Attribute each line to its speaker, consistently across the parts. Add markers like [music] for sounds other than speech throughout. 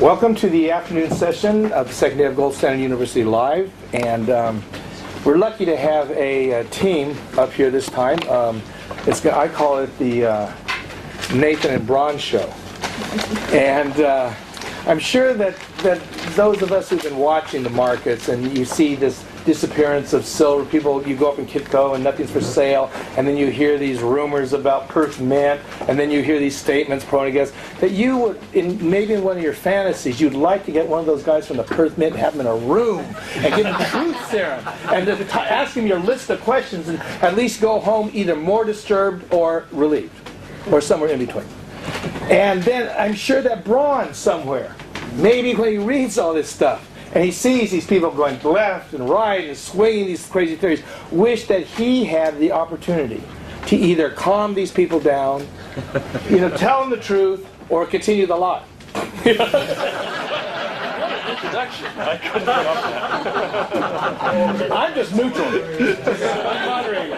Speaker 1: Welcome to the afternoon session of the second day of Gold Standard University Live. And um, we're lucky to have a, a, team up here this time. Um, it's I call it the uh, Nathan and Bron Show. And uh, I'm sure that, that those of us who've been watching the markets and you see this disappearance of silver, people, you go up in Kitco and nothing's for sale, and then you hear these rumors about Perth Mint, and then you hear these statements pro and against, that you would, in, maybe in one of your fantasies, you'd like to get one of those guys from the Perth Mint and have them in a room and give them truth serum and ask them your list of questions and at least go home either more disturbed or relieved or somewhere in between. And then I'm sure that Bron somewhere, maybe when he reads all this stuff, and he sees these people going left and right and swinging these crazy theories, wish that he had the opportunity to either calm these people down, [laughs] you know, tell them the truth, or continue the lie. [laughs] introduction. I couldn't I'm just neutral. I'm moderating.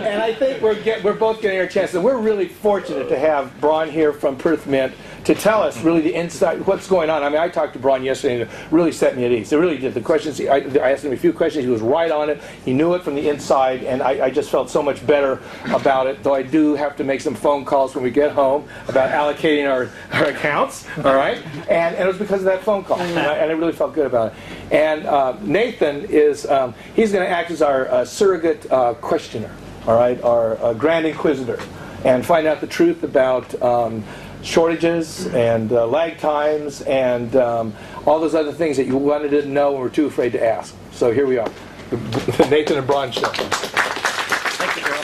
Speaker 1: And I think we're, get, we're both getting our chance. And we're really fortunate to have Bron here from Perth Mint to tell us really the inside, what's going on. I mean, I talked to Bron yesterday and it really set me at ease. It really did. The questions, I, I asked him a few questions. He was right on it. He knew it from the inside. And I, I just felt so much better about it, though I do have to make some phone calls when we get home about allocating our, our accounts. All right? And, and it was because of that phone call. And I, [laughs] and I really felt good about it. And uh, Nathan is, um, he's going to act as our uh, surrogate uh, questioner, all right, our uh, grand inquisitor, and find out the truth about um, shortages and uh, lag times and um, all those other things that you wanted to know and were too afraid to ask. So here we are, the [laughs] Nathan and Bron Show.
Speaker 2: Thank you, Bill.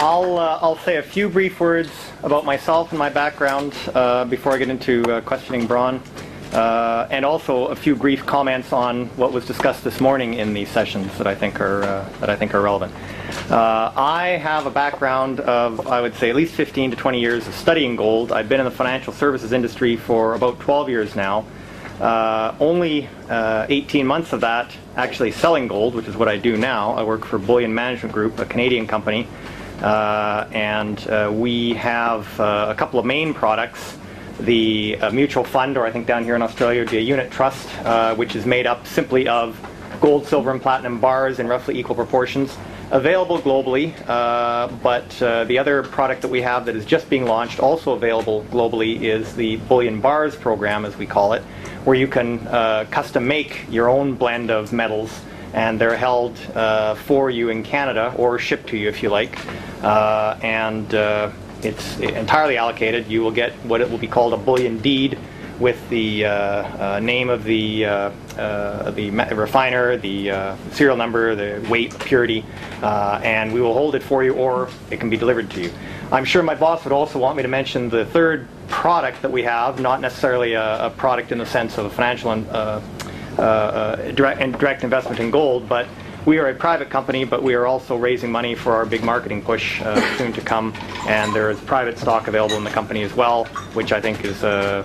Speaker 2: I'll, uh, I'll say a few brief words about myself and my background uh, before I get into uh, questioning Bron. Uh, and also a few brief comments on what was discussed this morning in these sessions that I think are uh, that I think are relevant. Uh, I have a background of I would say at least 15 to 20 years of studying gold. I've been in the financial services industry for about 12 years now. Uh, only uh, 18 months of that actually selling gold, which is what I do now. I work for Bullion Management Group, a Canadian company, and we have a couple of main products the uh, mutual fund, or I think down here in Australia would be a unit trust, uh, which is made up simply of gold, silver, and platinum bars in roughly equal proportions. Available globally, uh, but uh, the other product that we have that is just being launched, also available globally, is the Bullion Bars program, as we call it, where you can uh, custom make your own blend of metals and they're held uh, for you in Canada or shipped to you if you like. and it's entirely allocated. You will get what it will be called a bullion deed with the uh, uh, name of the uh, uh the refiner, the uh, serial number, the weight, purity, uh, and we will hold it for you, or it can be delivered to you. I'm sure my boss would also want me to mention the third product that we have, not necessarily a, a product in the sense of a financial and direct, direct investment in gold, but we are a private company, but we are also raising money for our big marketing push uh, soon to come. And there is private stock available in the company as well, which I think is a,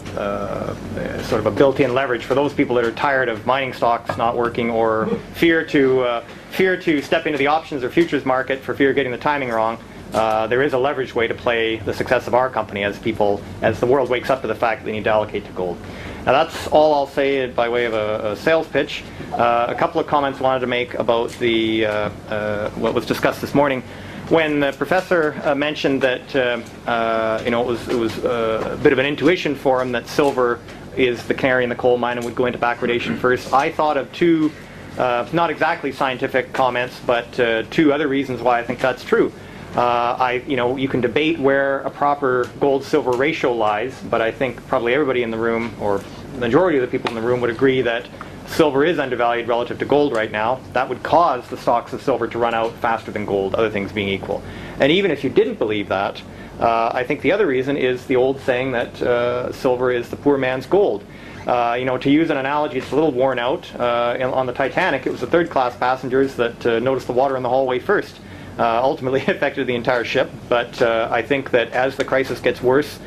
Speaker 2: a, sort of a built-in leverage for those people that are tired of mining stocks not working or fear to uh, fear to step into the options or futures market for fear of getting the timing wrong. Uh, there is a leveraged way to play the success of our company as people, as the world wakes up to the fact that they need to allocate to gold. Now that's all I'll say by way of a, a sales pitch. Uh, a couple of comments I wanted to make about the uh, uh, what was discussed this morning. When the professor uh, mentioned that uh, uh, you know it was it was a bit of an intuition for him that silver is the canary in the coal mine and would go into backwardation first, I thought of two not exactly scientific comments, but two other reasons why I think that's true. Uh, I, you know, you can debate where a proper gold-silver ratio lies, but I think probably everybody in the room, or the majority of the people in the room, would agree that silver is undervalued relative to gold right now. That would cause the stocks of silver to run out faster than gold, other things being equal. And even if you didn't believe that, uh, I think the other reason is the old saying that uh, silver is the poor man's gold. Uh, you know, to use an analogy, it's a little worn out. Uh, on the Titanic, it was the third-class passengers that uh, noticed the water in the hallway first uh, ultimately [laughs] affected the entire ship. But uh, I think that as the crisis gets worse,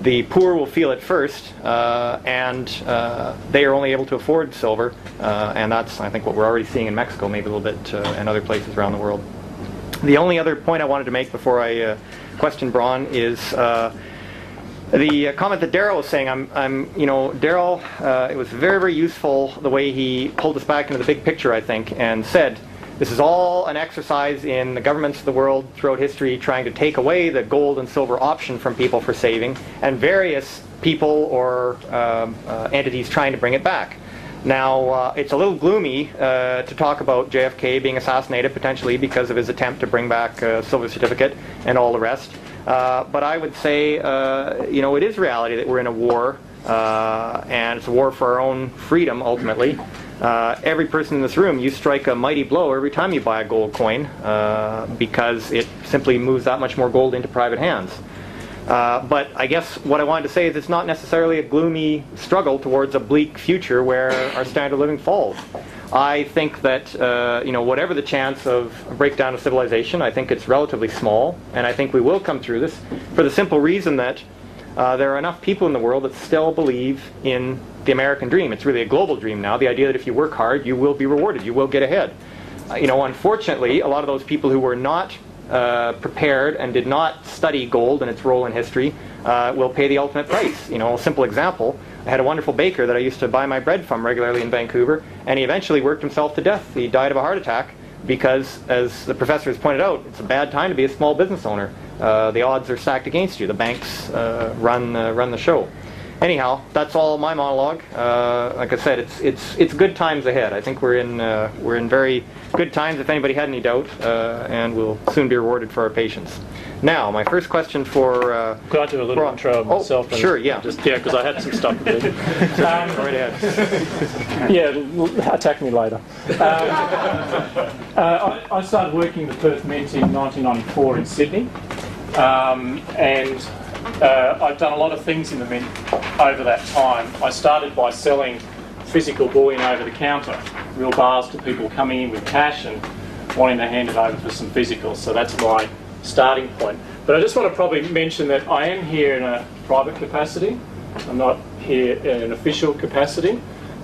Speaker 2: the poor will feel it first, uh, and uh, they are only able to afford silver, uh, and that's I think what we're already seeing in Mexico, maybe a little bit, uh, and other places around the world. The only other point I wanted to make before I question Bron is The uh, comment that Daryl was saying, I'm, I'm you know, Daryl, uh, it was very, very useful the way he pulled us back into the big picture, I think, and said, this is all an exercise in the governments of the world throughout history trying to take away the gold and silver option from people for saving, and various people or um, uh, entities trying to bring it back. Now, uh, it's a little gloomy uh, to talk about JFK being assassinated potentially because of his attempt to bring back a silver certificate and all the rest. Uh, but I would say, uh, you know, it is reality that we're in a war, uh, and it's a war for our own freedom ultimately. Uh, every person in this room, you strike a mighty blow every time you buy a gold coin because it simply moves that much more gold into private hands. Uh, but I guess what I wanted to say is it's not necessarily a gloomy struggle towards a bleak future where our standard of living falls. I think that uh, you know whatever the chance of a breakdown of civilization, I think it's relatively small, and I think we will come through this for the simple reason that uh, there are enough people in the world that still believe in the American dream. It's really a global dream now. The idea that if you work hard, you will be rewarded, you will get ahead. Uh, you know, unfortunately, a lot of those people who were not uh, prepared and did not study gold and its role in history uh, will pay the ultimate price. You know, a simple example. I had a wonderful baker that I used to buy my bread from regularly in Vancouver, and he eventually worked himself to death. He died of a heart attack because, as the professor has pointed out, it's a bad time to be a small business owner. Uh, the odds are stacked against you. The banks uh, run uh, run the show anyhow, that's all my monologue. Uh, like I said, it's it's it's good times ahead. I think we're in uh, we're in very good times. If anybody had any doubt, uh, and we'll soon be rewarded for our patience. Now, my first question for uh,
Speaker 3: could I do a little intro of
Speaker 2: oh,
Speaker 3: myself?
Speaker 2: Oh, sure, yeah,
Speaker 3: just yeah, because I had some stuff to do. [laughs]
Speaker 2: um, right ahead.
Speaker 3: yeah, attack me later. Um, uh, I, I, started working the Perth Mint in 1994 in Sydney, um, and uh, I've done a lot of things in the mint over that time. I started by selling physical bullion over the counter, real bars to people coming in with cash and wanting to hand it over for some physicals. So that's my starting point. But I just want to probably mention that I am here in a private capacity. I'm not here in an official capacity.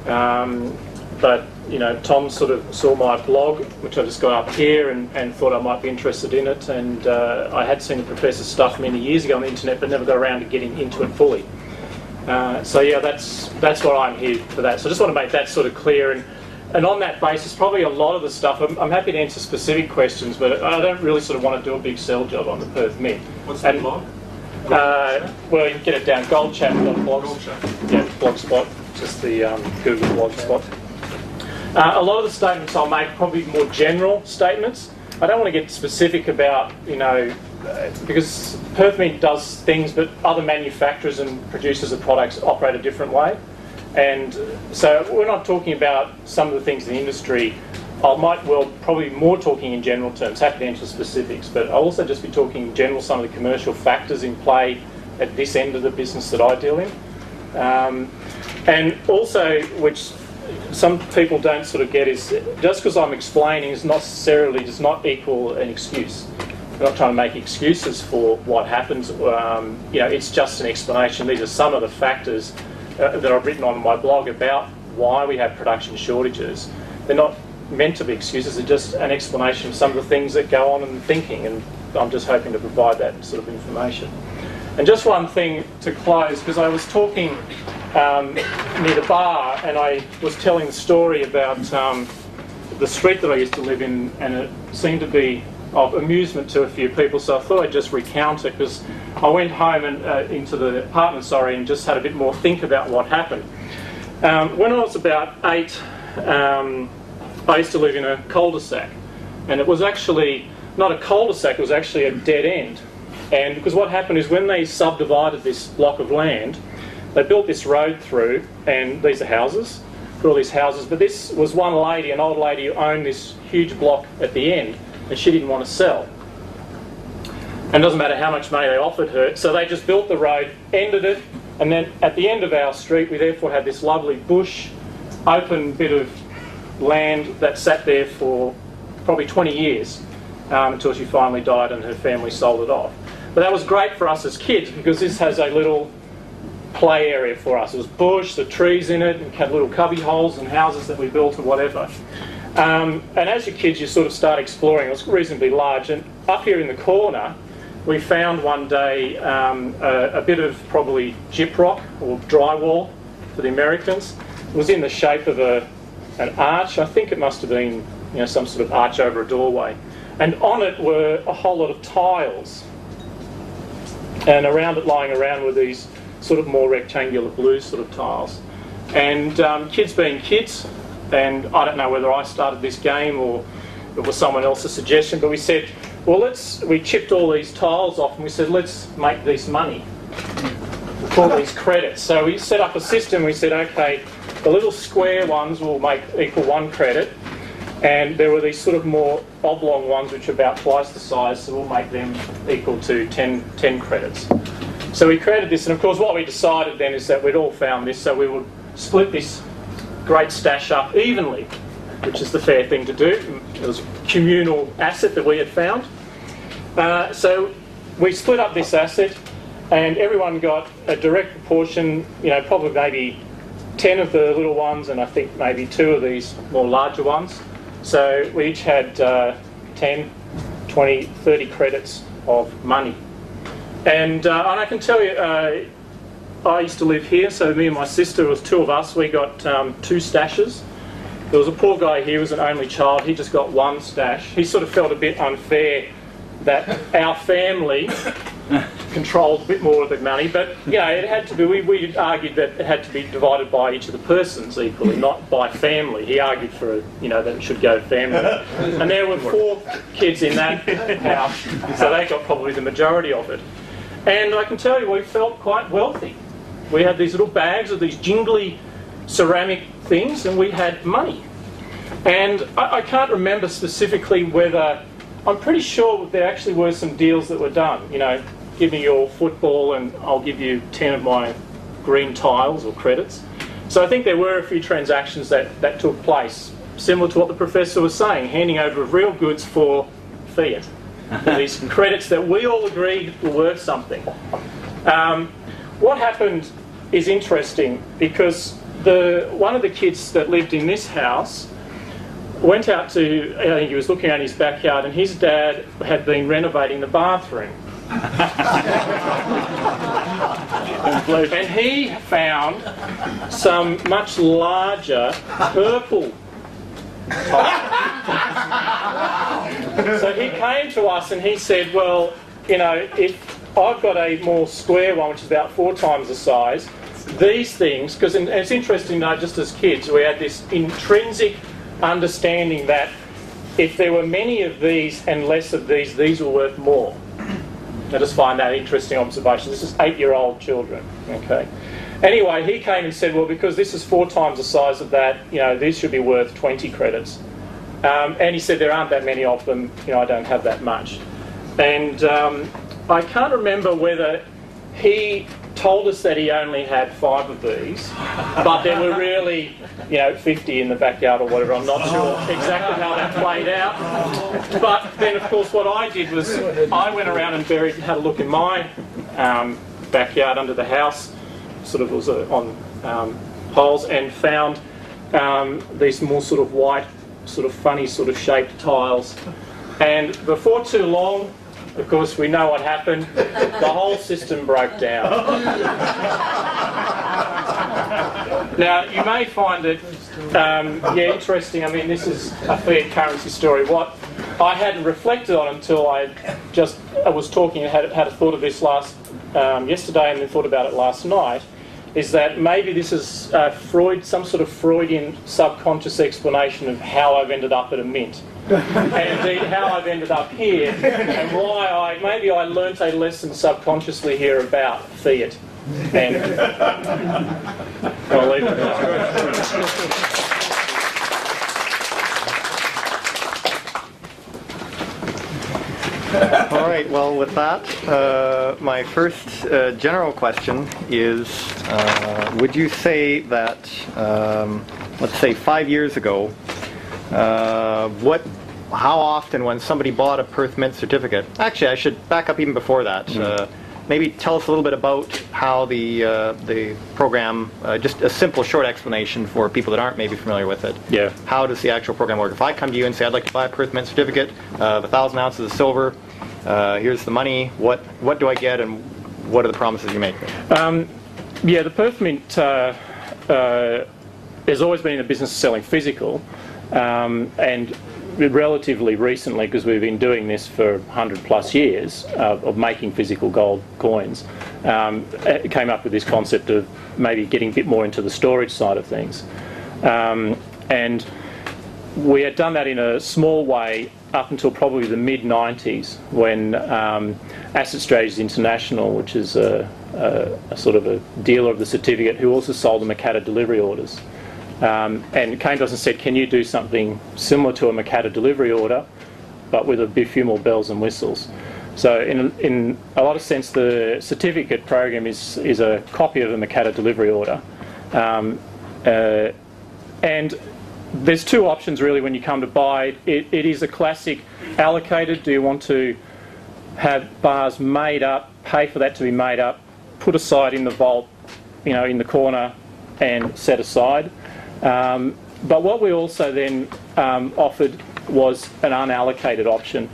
Speaker 3: Um, but you know, Tom sort of saw my blog, which I just got up here, and, and thought I might be interested in it. And uh, I had seen the professor's stuff many years ago on the internet, but never got around to getting into it fully. Uh, so yeah, that's that's what I'm here for that. So I just want to make that sort of clear. And and on that basis, probably a lot of the stuff. I'm, I'm happy to answer specific questions, but I don't really sort of want to do a big sell job on the Perth Mint.
Speaker 4: What's the blog?
Speaker 3: Uh, well, you can get it down goldchat.blogspot. Yeah, blogspot, just the um, Google blogspot. Uh, a lot of the statements I'll make probably more general statements. I don't want to get specific about, you know, uh, because Perth Mint does things, but other manufacturers and producers of products operate a different way. And so we're not talking about some of the things in the industry. I might well probably more talking in general terms, happy to answer specifics, but I'll also just be talking in general some of the commercial factors in play at this end of the business that I deal in. Um, and also, which some people don't sort of get is just because I'm explaining is necessarily does not equal an excuse. We're not trying to make excuses for what happens. Um, you know, it's just an explanation. These are some of the factors uh, that I've written on my blog about why we have production shortages. They're not meant to be excuses. They're just an explanation of some of the things that go on in thinking, and I'm just hoping to provide that sort of information. And just one thing to close, because I was talking um, near the bar, and I was telling the story about um, the street that I used to live in, and it seemed to be of amusement to a few people. So I thought I'd just recount it because I went home and uh, into the apartment, sorry, and just had a bit more think about what happened. Um, when I was about eight, um, I used to live in a cul-de-sac, and it was actually not a cul-de-sac; it was actually a dead end. And because what happened is when they subdivided this block of land, they built this road through, and these are houses, all these houses. But this was one lady, an old lady, who owned this huge block at the end, and she didn't want to sell. And it doesn't matter how much money they offered her, so they just built the road, ended it, and then at the end of our street, we therefore had this lovely bush, open bit of land that sat there for probably 20 years um, until she finally died and her family sold it off. But that was great for us as kids because this has a little play area for us. It was bush, the trees in it, and had little cubby holes and houses that we built or whatever. Um, and as your kids, you sort of start exploring. It was reasonably large, and up here in the corner, we found one day um, a, a bit of probably gyprock or drywall for the Americans. It was in the shape of a, an arch. I think it must have been you know, some sort of arch over a doorway. And on it were a whole lot of tiles. And around it, lying around, were these sort of more rectangular blue sort of tiles. And um, kids being kids, and I don't know whether I started this game or it was someone else's suggestion, but we said, well, let's, we chipped all these tiles off and we said, let's make this money. Call these credits. So we set up a system, we said, okay, the little square ones will make equal one credit, and there were these sort of more oblong ones which are about twice the size, so we'll make them equal to 10, 10 credits. So we created this, and of course, what we decided then is that we'd all found this, so we would split this great stash up evenly, which is the fair thing to do. It was a communal asset that we had found. Uh, so we split up this asset, and everyone got a direct proportion, you know, probably maybe 10 of the little ones, and I think maybe two of these more larger ones. So we each had uh, 10, 20, 30 credits of money. And, uh, and I can tell you, uh, I used to live here, so me and my sister, it was two of us, we got um, two stashes. There was a poor guy here, he was an only child, he just got one stash. He sort of felt a bit unfair that our family [laughs] controlled a bit more of the money, but you know, it had to be, we, we argued that it had to be divided by each of the persons equally, not by family. He argued for, you know, that it should go family. And there were four kids in that house, so they got probably the majority of it. And I can tell you, we felt quite wealthy. We had these little bags of these jingly ceramic things, and we had money. And I, I can't remember specifically whether, I'm pretty sure there actually were some deals that were done. You know, give me your football and I'll give you 10 of my green tiles or credits. So I think there were a few transactions that, that took place, similar to what the professor was saying, handing over of real goods for fiat. [laughs] These credits that we all agreed were worth something. Um, what happened is interesting because the one of the kids that lived in this house went out to, I think he was looking at his backyard, and his dad had been renovating the bathroom. [laughs] and he found some much larger purple [laughs] so he came to us and he said, Well, you know, if I've got a more square one, which is about four times the size, these things, because it's interesting, though, just as kids, we had this intrinsic understanding that if there were many of these and less of these, these were worth more. I just find that interesting observation. This is eight year old children. Okay. Anyway, he came and said, well, because this is four times the size of that, you know, these should be worth 20 credits. Um, and he said, there aren't that many of them, you know, I don't have that much. And um, I can't remember whether he told us that he only had five of these, but there were really, you know, 50 in the backyard or whatever. I'm not sure exactly how that played out. But then, of course, what I did was I went around and buried, had a look in my um, backyard under the house, sort of was uh, on um, poles, and found um, these more sort of white, sort of funny, sort of shaped tiles. And before too long, of course, we know what happened. The whole system broke down. now, you may find it, um, yeah, interesting. I mean, this is a fiat currency story. What I hadn't reflected on until I just I was talking and had, had a thought of this last um, yesterday and then thought about it last night is that maybe this is uh, Freud, some sort of Freudian subconscious explanation of how I've ended up at a mint. and indeed how I've ended up here and why I maybe I learnt a lesson subconsciously here about fiat. And I'll leave it [laughs]
Speaker 2: All right, well, with that, uh, my first uh, general question is uh, Would you say that, um, let's say, five years ago, uh, what, how often when somebody bought a Perth Mint certificate, actually, I should back up even before that. Mm-hmm. Maybe tell us a little bit about how the uh, the program, just a simple, short explanation for people that aren't maybe familiar with it.
Speaker 3: Yeah.
Speaker 2: How does the actual program work? If I come to you and say I'd like to buy a Perth Mint certificate of a thousand ounces of silver, uh, here's the money, what, what do I get, and what are the promises you make?
Speaker 3: Yeah, the Perth Mint uh, uh, has always been in the business of selling physical, um, and relatively recently, because we've been doing this for 100 plus years uh, of making physical gold coins, um, came up with this concept of maybe getting a bit more into the storage side of things. Um, and we had done that in a small way up until probably the mid 90s when um, Asset Strategies International, which is a, a, a, sort of a dealer of the certificate, who also sold the Mocatta delivery orders, um, and came to us and said, Can you do something similar to a Mocatta delivery order, but with a few more bells and whistles? So, in, in a lot of sense, the certificate program is, is a copy of a Mocatta delivery order. Um, uh, and there's two options really when you come to buy it. It is a classic allocated. Do you want to have bars made up, pay for that to be made up, put aside in the vault, you know, in the corner, and set aside? Um, but what we also then um, offered was an unallocated option.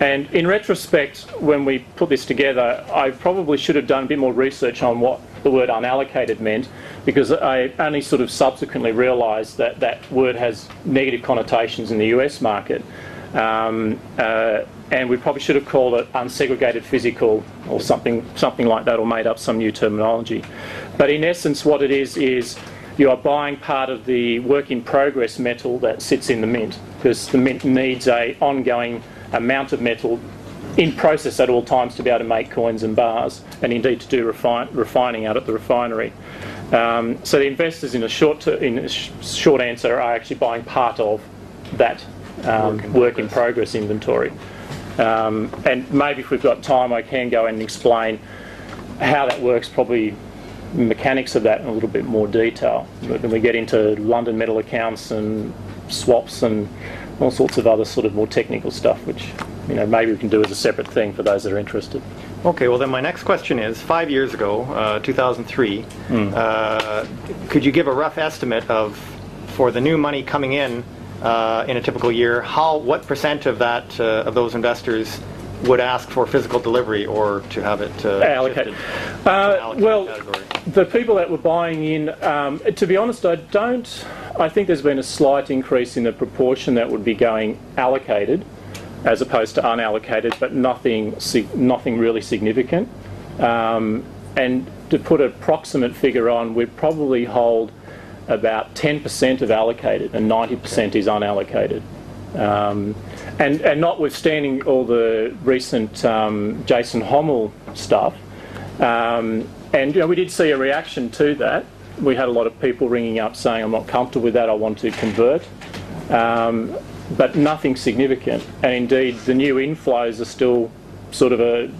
Speaker 3: And in retrospect, when we put this together, I probably should have done a bit more research on what the word unallocated meant because I only sort of subsequently realised that that word has negative connotations in the US market. Um, uh, and we probably should have called it unsegregated physical or something, something like that, or made up some new terminology. But in essence, what it is is you are buying part of the work in progress metal that sits in the mint because the mint needs a ongoing amount of metal in process at all times to be able to make coins and bars, and indeed to do refine, refining out at the refinery. Um, so the investors, in a short in a sh- short answer, are actually buying part of that um,
Speaker 2: Work in
Speaker 3: work in
Speaker 2: progress.
Speaker 3: progress inventory. Um, and maybe if we've got time, I can go and explain how that works. Probably mechanics of that in a little bit more detail. But When we get into London metal accounts and swaps and all sorts of other sort of more technical stuff, which you know maybe we can do as a separate thing for those that are interested.
Speaker 2: Okay, well then my next question is, five years ago, uh, 2003, uh, could you give a rough estimate of, for the new money coming in uh, in a typical year, how, what percent of that, uh, of those investors would ask for physical delivery or to have it uh,
Speaker 3: Allocate.
Speaker 2: shifted to an
Speaker 3: Uh,
Speaker 2: allocated
Speaker 3: well,
Speaker 2: category?
Speaker 3: the people that were buying in, um, to be honest, I don't. I think there's been a slight increase in the proportion that would be going allocated, as opposed to unallocated, but nothing, nothing really significant. Um, and to put a proximate figure on, we'd probably hold about 10% of allocated, and 90% is unallocated. Um, and, and notwithstanding all the recent um, Jason Hommel stuff, um, and you know, we did see a reaction to that. We had a lot of people ringing up saying, I'm not comfortable with that, I want to convert. Um, but nothing significant. And indeed, the new inflows are still sort of a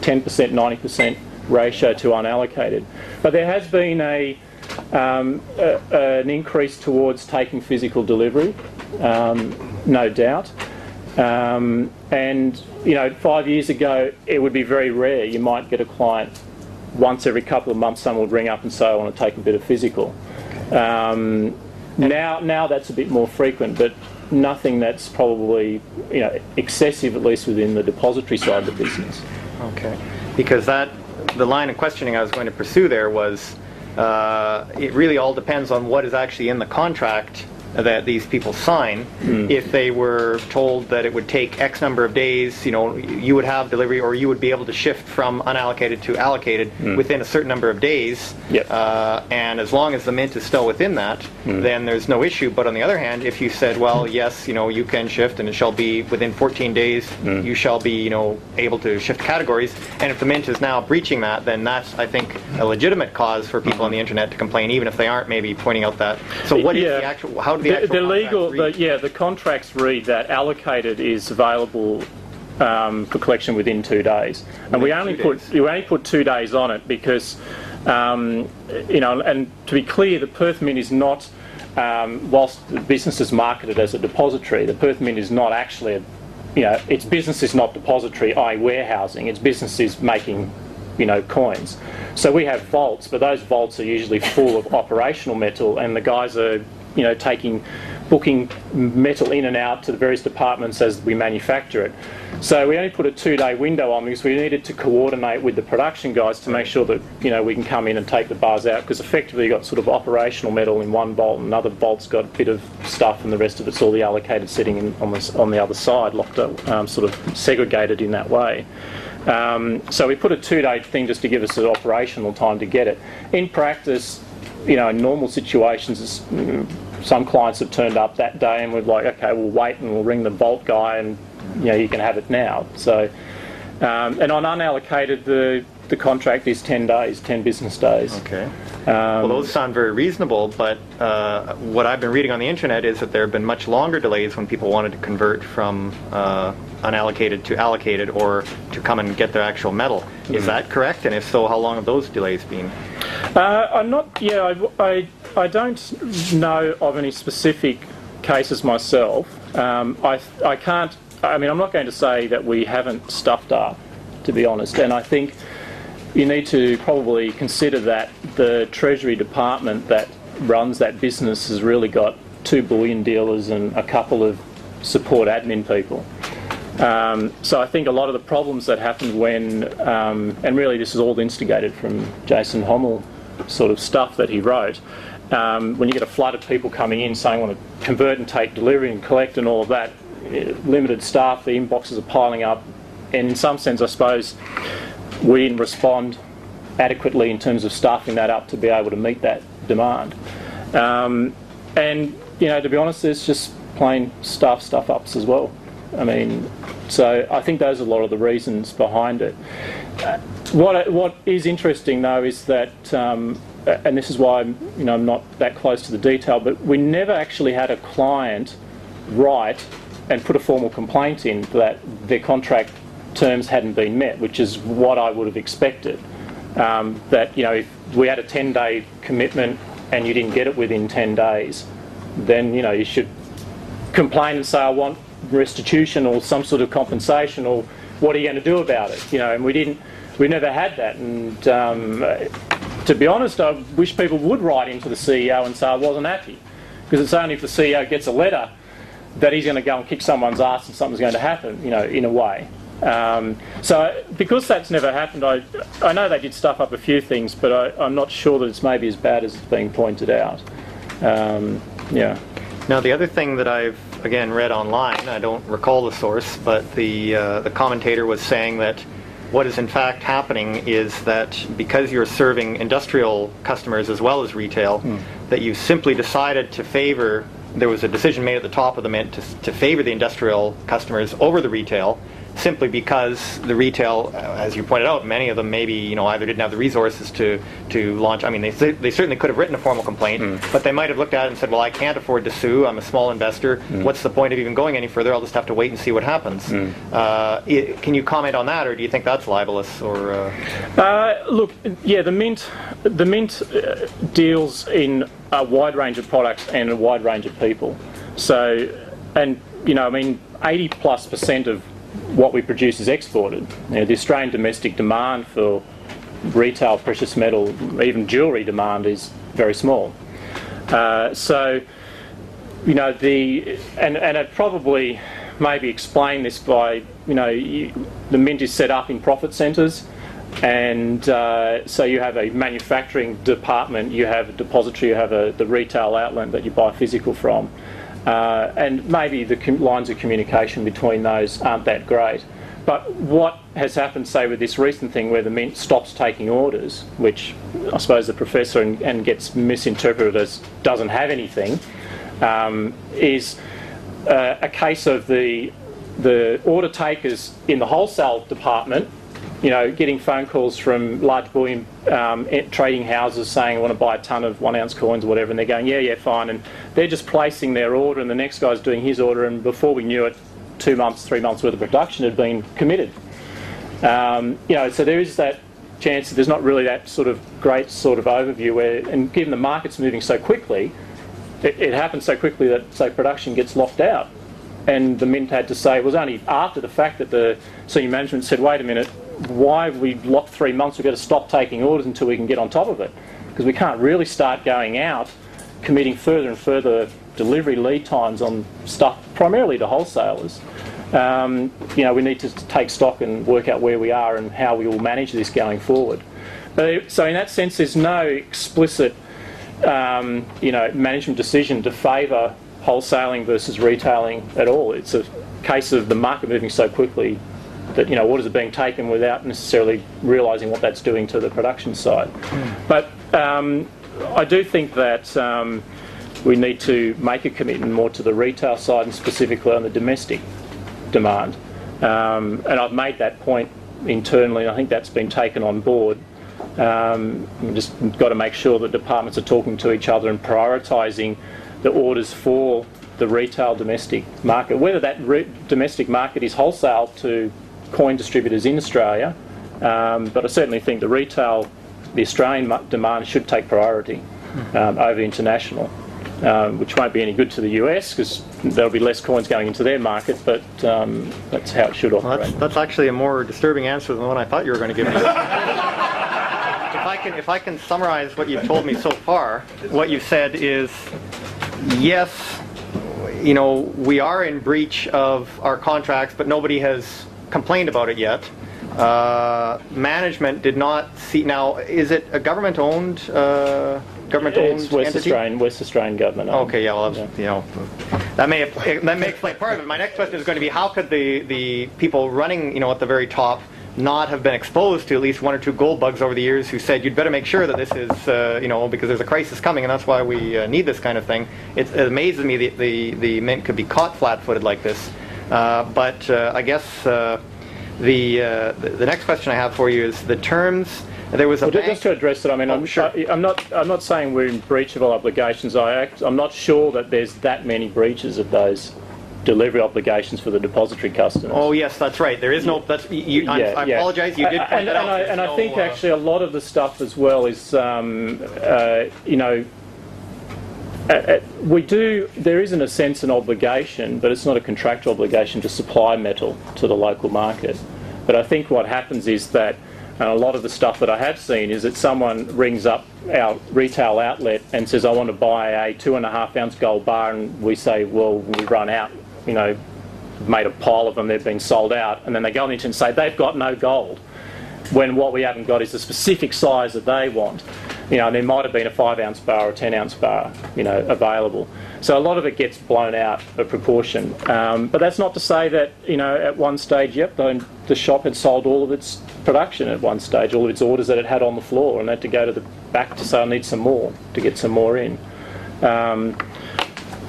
Speaker 3: 10%, 90% ratio to unallocated. But there has been a, um, a, an increase towards taking physical delivery, um, no doubt. Um, and you know, five years ago, it would be very rare. You might get a client once every couple of months. Someone would ring up and say, "I want to take a bit of physical." Um, now, now that's a bit more frequent, but nothing that's probably you know excessive, at least within the depository side of the business.
Speaker 2: Okay, because that the line of questioning I was going to pursue there was Uh, it really all depends on what is actually in the contract that these people sign. Hmm. If they were told that it would take X number of days, you know, you would have delivery, or you would be able to shift from unallocated to allocated hmm. within a certain number of days.
Speaker 3: Yep.
Speaker 2: Uh, and as long as the mint is still within that, hmm. then there's no issue. But on the other hand, if you said, well, yes, you know, you can shift, and it shall be within 14 days, you shall be, you know, able to shift categories. And if the mint is now breaching that, then that's, I think, a legitimate cause for people on the internet to complain, even if they aren't maybe pointing out that. So what is
Speaker 3: Yeah.
Speaker 2: the actual? How the,
Speaker 3: The, the legal, the, yeah, the contracts read that allocated is available um, for collection within two days, and we only put
Speaker 2: days.
Speaker 3: we only put two days on it because um, you know, and to be clear, the Perth Mint is not. Um, whilst the business is marketed as a depository, the Perth Mint is not actually a you know, its business is not depository, i.e. warehousing. Its business is making, you know, coins. So we have vaults, but those vaults are usually full of operational metal, and the guys are, you know, taking booking metal in and out to the various departments as we manufacture it. So we only put a two-day window on because we needed to coordinate with the production guys to make sure that you know we can come in and take the bars out because effectively you got sort of operational metal in one bolt and another bolt's got a bit of stuff and the rest of it's all the allocated sitting in, on the on the other side, locked up, um, sort of segregated in that way. Um, so we put a two-day thing just to give us an operational time to get it. In practice, you know, in normal situations, mm, some clients have turned up that day and we're like, okay, we'll wait and we'll ring the bolt guy and you know you can have it now. So, um, and on unallocated, the the contract is 10 days, 10 business days.
Speaker 2: Okay. well, those sound very reasonable, but uh, what I've been reading on the internet is that there have been much longer delays when people wanted to convert from uh, unallocated to allocated or to come and get their actual metal. Is that correct? And if so, how long have those delays been?
Speaker 3: Uh, I'm not. Yeah, I, I, I don't know of any specific cases myself. Um, I I can't. I mean, I'm not going to say that we haven't stuffed up, to be honest. And I think you need to probably consider that the Treasury Department that runs that business has really got two bullion dealers and a couple of support admin people. Um, so I think a lot of the problems that happened when, um, and really this is all instigated from Jason Hommel sort of stuff that he wrote, um, when you get a flood of people coming in saying want to convert and take delivery and collect and all of that, eh, limited staff, the inboxes are piling up, and in some sense I suppose we didn't respond adequately in terms of staffing that up to be able to meet that demand. Um, and, you know, to be honest, there's just plain staff stuff ups as well. I mean, so I think those are a lot of the reasons behind it. What what is interesting though is that, um, and this is why I'm, you know I'm not that close to the detail, but we never actually had a client write and put a formal complaint in that their contract terms hadn't been met, which is what I would have expected. Um, that you know if we had a 10-day commitment and you didn't get it within 10 days, then you know you should complain and say I want restitution or some sort of compensation or what are you going to do about it? You know, and we didn't, we never had that. And um, to be honest, I wish people would write into the CEO and say I wasn't happy, because it's only if the CEO gets a letter that he's going to go and kick someone's ass and something's going to happen. You know, in a way. Um, so because that's never happened, I I know they did stuff up a few things, but I, I'm not sure that it's maybe as bad as it's being pointed out. Um, yeah.
Speaker 2: Now, the other thing that I've again read online, I don't recall the source, but the uh, the commentator was saying that what is in fact happening is that because you're serving industrial customers as well as retail, that you simply decided to favor. There was a decision made at the top of the mint to, to favor the industrial customers over the retail, simply because the retail, uh, as you pointed out, many of them maybe you know either didn't have the resources to to launch. I mean, they they certainly could have written a formal complaint, but they might have looked at it and said, "Well, I can't afford to sue. I'm a small investor. What's the point of even going any further? I'll just have to wait and see what happens." Uh, i can you comment on that, or do you think that's libelous? Or uh...
Speaker 3: Uh, look, yeah, the mint, the mint uh, deals in a wide range of products and a wide range of people. So, and you know, I mean, 80 plus percent of what we produce is exported. The Australian domestic demand for retail precious metal, even jewellery demand, is very small. Uh, so, you know, the and and it probably maybe explain this by you know you, the mint is set up in profit centres, and uh, so you have a manufacturing department, you have a depository, you have a, the retail outlet that you buy physical from, uh, and maybe the com- lines of communication between those aren't that great. But what has happened, say, with this recent thing where the Mint stops taking orders, which I suppose the professor and, and gets misinterpreted as doesn't have anything, um, is uh, a case of the the order takers in the wholesale department, you know, getting phone calls from large bullion um, trading houses saying, I want to buy a ton of one ounce coins or whatever, and they're going, yeah, yeah, fine. And they're just placing their order, and the next guy's doing his order, and before we knew it, two months, three months worth of production had been committed. Um, you know, so there is that chance that there's not really that sort of great sort of overview where, and given the market's moving so quickly, it, it happens so quickly that, say, production gets locked out. And the Mint had to say, it was only after the fact that the senior management said, wait a minute, why have we locked three months? We've got to stop taking orders until we can get on top of it. Because we can't really start going out, committing further and further delivery lead times on stuff primarily to wholesalers, um, you know, we need to take stock and work out where we are and how we will manage this going forward. But, so in that sense, there's no explicit, um, you know, management decision to favour wholesaling versus retailing at all. It's a case of the market moving so quickly that you know orders are being taken without necessarily realising what that's doing to the production side. But um, I do think that um, we need to make a commitment more to the retail side and specifically on the domestic demand. Um, and I've made that point internally, and I think that's been taken on board. Um, we've just got to make sure that departments are talking to each other and prioritising the orders for the retail domestic market. Whether that re- domestic market is wholesale to coin distributors in Australia, um, but I certainly think the retail, the Australian demand should take priority um, over international, um, which won't be any good to the US because there'll be less coins going into their market, but um, that's how it should
Speaker 2: Well,
Speaker 3: operate.
Speaker 2: that's, that's actually a more disturbing answer than the one I thought you were going to give me. [laughs] if I can, if I can summarize what you've told me so far, what you've said is, yes, you know, we are in breach of our contracts, but nobody has complained about it yet. Uh, management did not see. Now, is it a government-owned, uh, government-owned
Speaker 3: It's West
Speaker 2: entity?
Speaker 3: Australian, West Australian government. owned.
Speaker 2: Okay, yeah, well, that's, you know, that may that may explain part of it. My next question is going to be how could the the people running, you know, at the very top not have been exposed to at least one or two gold bugs over the years who said you'd better make sure that this is, uh, you know, because there's a crisis coming and that's why we uh, need this kind of thing. It, it amazes me that the the mint could be caught flat-footed like this. Uh, but uh, I guess uh, the, uh, the the next question I have for you is the terms. There was a
Speaker 3: Well,
Speaker 2: bank-
Speaker 3: just to address it, I mean,
Speaker 2: Oh,
Speaker 3: I'm,
Speaker 2: sure.
Speaker 3: I, I'm not. I'm not saying we're in breach of all obligations. I act, I'm not sure that there's that many breaches of those delivery obligations for the depository customers.
Speaker 2: Oh yes, that's right. There is no. That's you, you, I, I apologize. You did
Speaker 3: Uh,
Speaker 2: point
Speaker 3: and,
Speaker 2: that
Speaker 3: and
Speaker 2: out.
Speaker 3: I, and I think
Speaker 2: uh,
Speaker 3: actually a lot of the stuff as well is, um, uh, you know, uh, uh, we do. There is in a sense an obligation, but it's not a contractual obligation to supply metal to the local market. But I think what happens is that. And a lot of the stuff that I have seen is that someone rings up our retail outlet and says, I want to buy a two and a half ounce gold bar, and we say, well, we run out, you know, made a pile of them, they've been sold out, and then they go on the internet and say they've got no gold, when what we haven't got is the specific size that they want. You know, and there might have been a five ounce bar or a ten ounce bar, you know, available. So a lot of it gets blown out of proportion. Um, but that's not to say that, you know, at one stage, yep, the, the shop had sold all of its production at one stage, all of its orders that it had on the floor, and had to go to the back to say I need some more to get some more in. Um,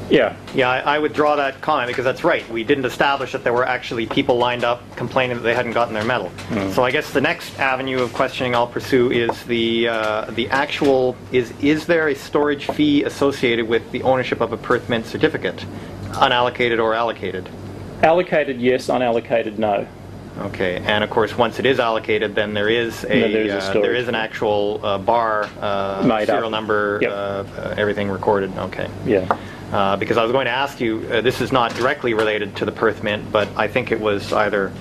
Speaker 3: yeah,
Speaker 2: Yeah, I, I would draw that comment because that's right. We didn't establish that there were actually people lined up complaining that they hadn't gotten their metal. So I guess the next avenue of questioning I'll pursue is the uh, the actual is is there a storage fee associated with the ownership of a Perth Mint certificate, unallocated or allocated?
Speaker 3: allocated yes, unallocated no.
Speaker 2: Okay, and of course, once it is allocated, then there is a,
Speaker 3: Then there is a
Speaker 2: uh, there is an actual uh, bar, uh,
Speaker 3: Made up.
Speaker 2: serial number,
Speaker 3: Yep.
Speaker 2: uh, uh, everything recorded. Okay.
Speaker 3: Yeah.
Speaker 2: Uh, because I was going to ask you, uh, this is not directly related to the Perth Mint, but I think it was either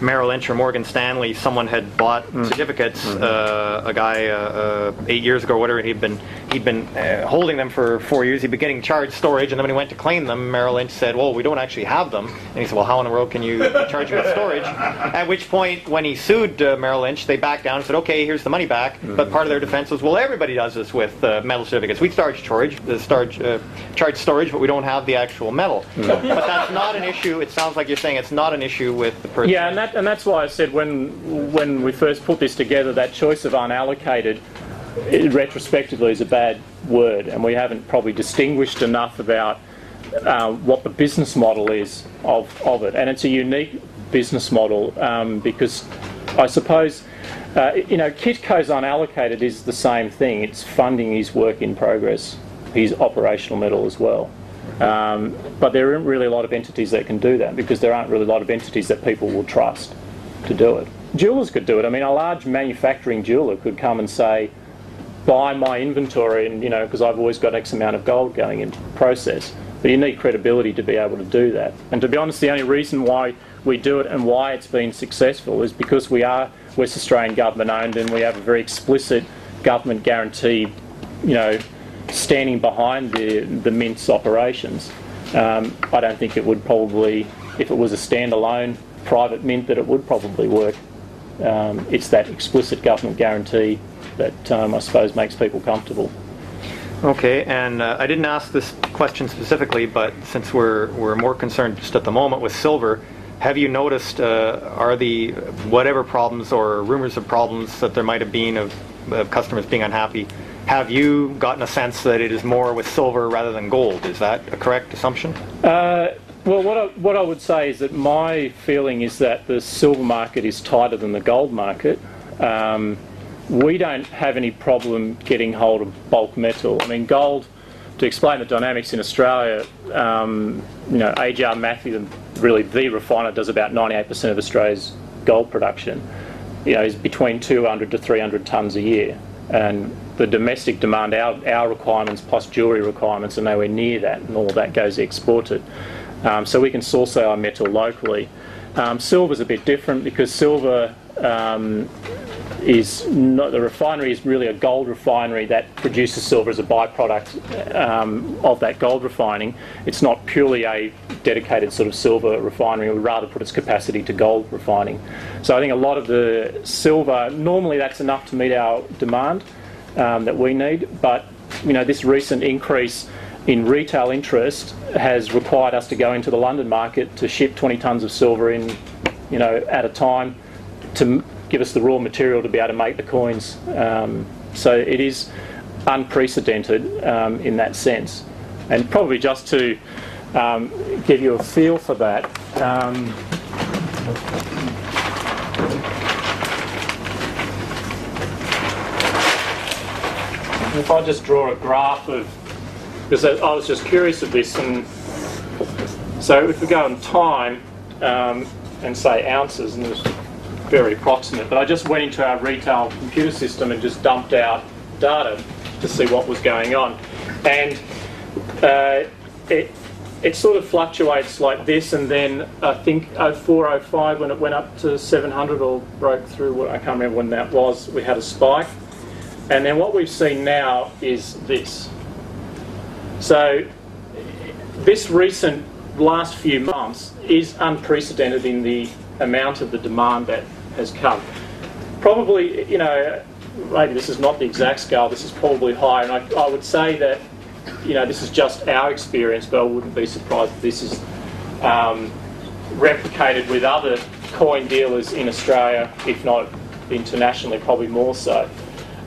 Speaker 2: Merrill Lynch or Morgan Stanley. Someone had bought
Speaker 3: Mm.
Speaker 2: certificates.
Speaker 3: Mm-hmm.
Speaker 2: Uh, a guy uh, uh, eight years ago, or whatever, he'd been he'd been uh, holding them for four years. He'd been getting charged storage, and then when he went to claim them, Merrill Lynch said, "Well, we don't actually have them." And he said, "Well, how in the world can you charge me with storage?" [laughs] At which point, when he sued uh, Merrill Lynch, they backed down and said, "Okay, here's the money back." But part of their defense was, "Well, everybody does this with uh, metal certificates. We charge storage, uh, charge, uh, charge storage, but we don't have the actual metal." but that's not an issue. It sounds like you're saying it's not an issue with the person.
Speaker 3: Yeah, and that and that's why I said when when we first put this together, that choice of unallocated, it, retrospectively, is a bad word, and we haven't probably distinguished enough about uh, what the business model is of of it, and it's a unique business model um, because I suppose. Uh, you know, Kitco's unallocated is the same thing. It's funding his work in progress, his operational metal as well. Um, but there aren't really a lot of entities that can do that because there aren't really a lot of entities that people will trust to do it. Jewelers could do it. I mean, a large manufacturing jeweler could come and say, buy my inventory, and you know, because I've always got X amount of gold going into the process. But you need credibility to be able to do that. And to be honest, the only reason why we do it and why it's been successful is because we are West Australian government owned and we have a very explicit government guarantee, you know, standing behind the, the Mint's operations. Um, I don't think it would probably, if it was a standalone private mint, that it would probably work. Um, it's that explicit government guarantee that um, I suppose makes people comfortable.
Speaker 2: Okay, and uh, I didn't ask this question specifically, but since we're, we're more concerned just at the moment with silver, have you noticed, uh, are the whatever problems or rumors of problems that there might have been of, of customers being unhappy, have you gotten a sense that it is more with silver rather than gold? Is that a correct assumption?
Speaker 3: Uh, well, what I, what I would say is that my feeling is that the silver market is tighter than the gold market. Um, we don't have any problem getting hold of bulk metal. I mean, gold, to explain the dynamics in Australia, um, you know, AGR Matthey, really the refiner, does about 98% of Australia's gold production. You know, is between 200 to 300 tonnes a year. And the domestic demand, our, our requirements plus jewellery requirements are nowhere near that, and all that goes exported. Um, so we can source our metal locally. Um, silver's a bit different because silver um, is not, the refinery is really a gold refinery that produces silver as a byproduct um, of that gold refining. It's not purely a dedicated sort of silver refinery, it would rather put its capacity to gold refining. So I think a lot of the silver, normally that's enough to meet our demand um, that we need, but you know this recent increase in retail interest has required us to go into the London market to ship 20 tonnes of silver in, you know, at a time to give us the raw material to be able to make the coins. Um, so it is unprecedented um, in that sense. And probably just to um, give you a feel for that, if I just draw a graph of, because I was just curious of this, and so if we go in time um, and say ounces, and it's very approximate, but I just went into our retail computer system and just dumped out data to see what was going on. And uh, it, it sort of fluctuates like this, and then I think 04, 05, when it went up to 700 or broke through, I can't remember when that was, we had a spike. And then what we've seen now is this. So this recent last few months is unprecedented in the amount of the demand that has come. Probably, you know, maybe this is not the exact scale, this is probably higher, and I, I would say that, you know, this is just our experience, but I wouldn't be surprised if this is um, replicated with other coin dealers in Australia, if not internationally, probably more so.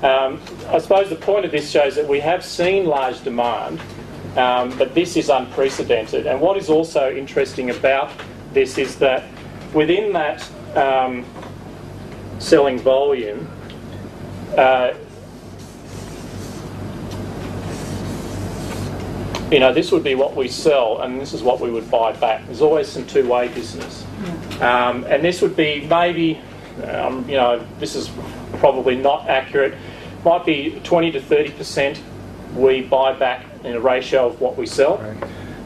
Speaker 3: Um, I suppose the point of this shows that we have seen large demand, um, but this is unprecedented. And what is also interesting about this is that within that um, selling volume, uh, you know, this would be what we sell, and this is what we would buy back. There's always some two-way business, um, and this would be maybe, um, you know, this is probably not accurate. Might be 20 to 30 percent we buy back in a ratio of what we sell.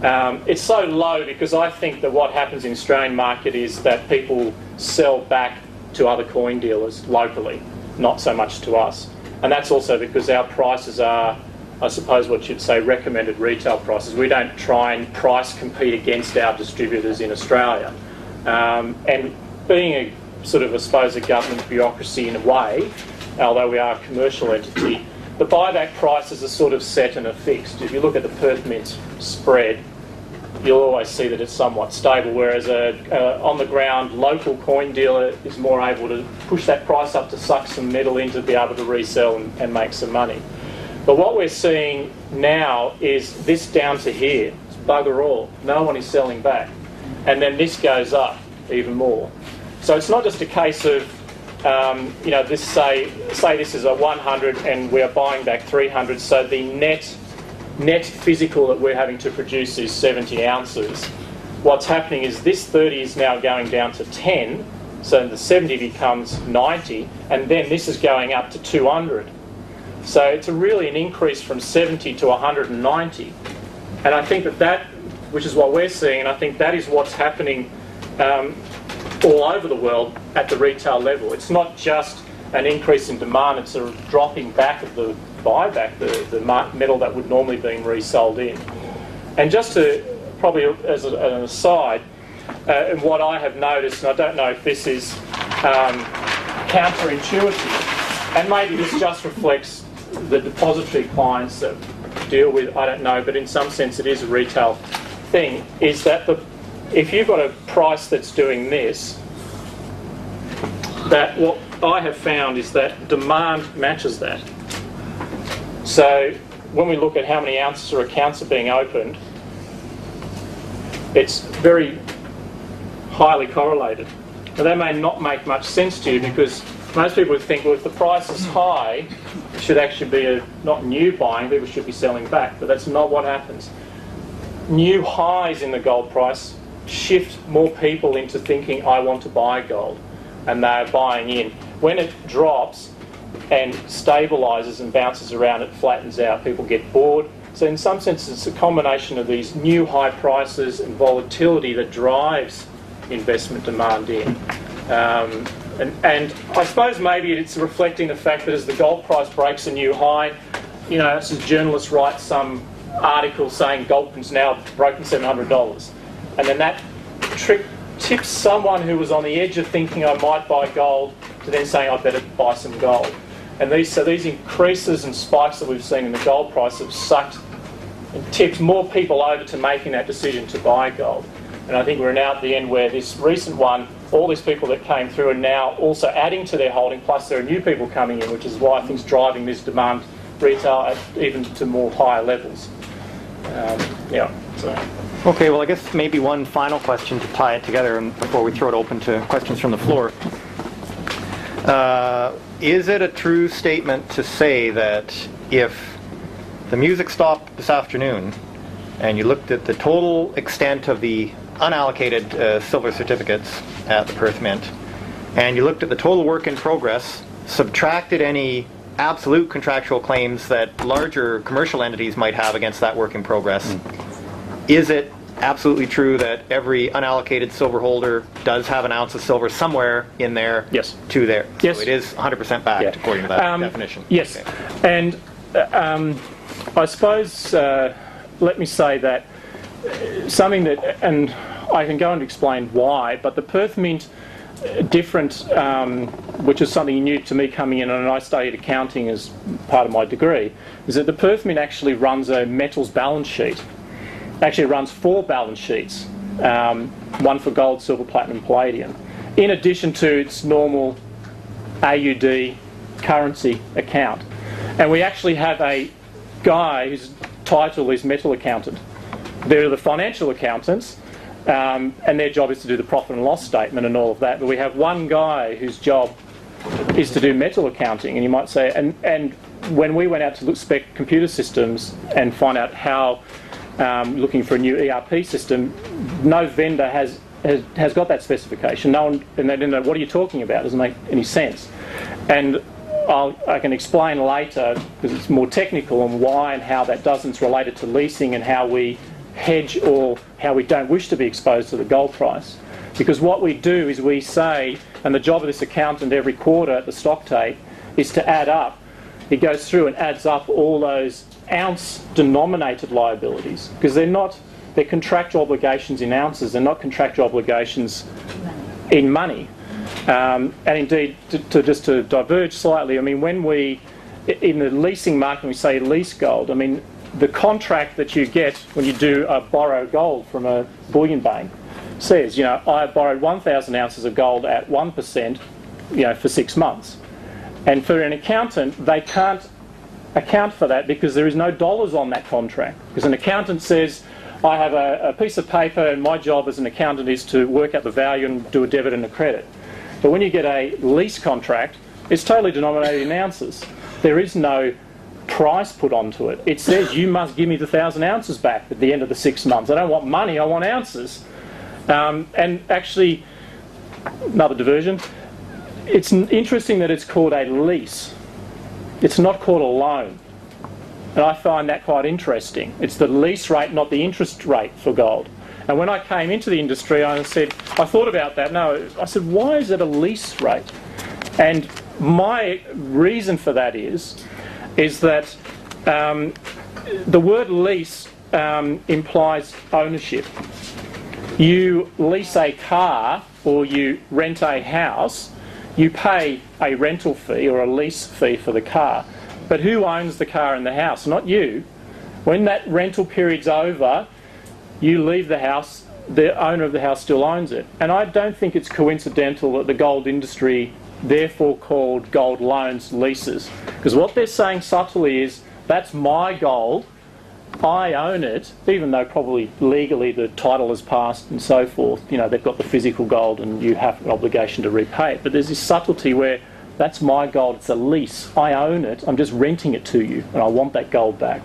Speaker 3: Um, it's so low because I think that what happens in the Australian market is that people sell back to other coin dealers locally, not so much to us. And that's also because our prices are, I suppose what you'd say, recommended retail prices. We don't try and price compete against our distributors in Australia. Um, and being a sort of, I suppose, a government bureaucracy in a way, although we are a commercial entity, the buyback prices are sort of set and are fixed. If you look at the Perth Mint spread, you'll always see that it's somewhat stable, whereas a, a on the ground local coin dealer is more able to push that price up to suck some metal in to be able to resell and, and make some money. But what we're seeing now is this down to here. It's bugger all. No one is selling back. And then this goes up even more. So it's not just a case of, um, you know, this say, say this is a 100 and we're buying back 300, so the net net physical that we're having to produce is 70 ounces. What's happening is this 30 is now going down to 10, so the 70 becomes 90, and then this is going up to 200. So it's really an increase from 70 to 190. And I think that that, which is what we're seeing, and I think that is what's happening um, all over the world at the retail level. It's not just an increase in demand, it's a dropping back of the buyback, the, the metal that would normally been resold in. And just to probably as a, an aside, uh, what I have noticed, and I don't know if this is um, counterintuitive, and maybe this just reflects the depository clients that deal with, I don't know, but in some sense it is a retail thing, is that the, if you've got a price that's doing this, that what I have found is that demand matches that. So when we look at how many ounces or accounts are being opened, it's very highly correlated. Now that may not make much sense to you because most people would think, well, if the price is high, it should actually be a, not new buying, people should be selling back. But that's not what happens. New highs in the gold price shift more people into thinking, I want to buy gold, and they're buying in. When it drops and stabilises and bounces around, it flattens out, people get bored. So, in some sense, it's a combination of these new high prices and volatility that drives investment demand in. Um, and, and I suppose maybe it's reflecting the fact that as the gold price breaks a new high, you know, as journalists write some article saying gold is now broken $700. And then that trick tips someone who was on the edge of thinking I might buy gold to then saying I better buy some gold. And these, so these increases and spikes that we've seen in the gold price have sucked and tipped more people over to making that decision to buy gold. And I think we're now at the end where this recent one, all these people that came through are now also adding to their holding, plus there are new people coming in, which is why I think it's driving this demand retail at even to more higher levels. Um, yeah, so.
Speaker 2: Okay, well, I guess maybe one final question to tie it together and before we throw it open to questions from the floor. Uh, is it a true statement to say that if the music stopped this afternoon and you looked at the total extent of the unallocated uh, silver certificates at the Perth Mint and you looked at the total work in progress, subtracted any absolute contractual claims that larger commercial entities might have against that work in progress, is it absolutely true that every unallocated silver holder does have an ounce of silver somewhere in there
Speaker 3: Yes.
Speaker 2: to there?
Speaker 3: Yes.
Speaker 2: So it is 100% backed
Speaker 3: Yeah.
Speaker 2: according to that
Speaker 3: Um,
Speaker 2: definition?
Speaker 3: Yes,
Speaker 2: Okay.
Speaker 3: and uh, um, I suppose uh, let me say that uh, something that, and I can go and explain why, but the Perth Mint uh, different, um, which is something new to me coming in, and I studied accounting as part of my degree, is that the Perth Mint actually runs a metals balance sheet. Actually, runs four balance sheets, um, one for gold, silver, platinum, palladium, in addition to its normal AUD currency account. And we actually have a guy whose title is metal accountant. They're the financial accountants, um, and their job is to do the profit and loss statement and all of that. But we have one guy whose job is to do metal accounting, and you might say, and, and when we went out to look spec computer systems and find out how um, looking for a new ERP system, no vendor has, has has got that specification. No one, and they didn't know what are you talking about. Doesn't make any sense. And I'll, I can explain later because it's more technical and why and how that doesn't. It's related to leasing and how we hedge or how we don't wish to be exposed to the gold price. Because what we do is we say, and the job of this accountant every quarter at the stock take is to add up. He goes through and adds up all those ounce denominated liabilities because they're not, they're contractual obligations in ounces, they're not contractual obligations in money. Um, and indeed, to, to just to diverge slightly, I mean, when we, in the leasing market, we say lease gold, I mean, the contract that you get when you do a borrow gold from a bullion bank says, you know, I have borrowed 1,000 ounces of gold at 1%, you know, for six months. And for an accountant, they can't account for that because there is no dollars on that contract. Because an accountant says, I have a, a piece of paper and my job as an accountant is to work out the value and do a debit and a credit. But when you get a lease contract, it's totally denominated in ounces. There is no price put onto it. It says you must give me the thousand ounces back at the end of the six months. I don't want money, I want ounces. Um, and actually, another diversion, it's interesting that it's called a lease. It's not called a loan. And I find that quite interesting. It's the lease rate, not the interest rate for gold. And when I came into the industry, I said, I thought about that. No, I said, why is it a lease rate? And my reason for that is, is that um, the word lease um, implies ownership. You lease a car or you rent a house, you pay a rental fee or a lease fee for the car. But who owns the car and the house? Not you. When that rental period's over, you leave the house, the owner of the house still owns it. And I don't think it's coincidental that the gold industry therefore called gold loans leases. Because what they're saying subtly is that's my gold, I own it, even though probably legally the title has passed and so forth. You know, they've got the physical gold and you have an obligation to repay it. But there's this subtlety where that's my gold, it's a lease, I own it, I'm just renting it to you, and I want that gold back.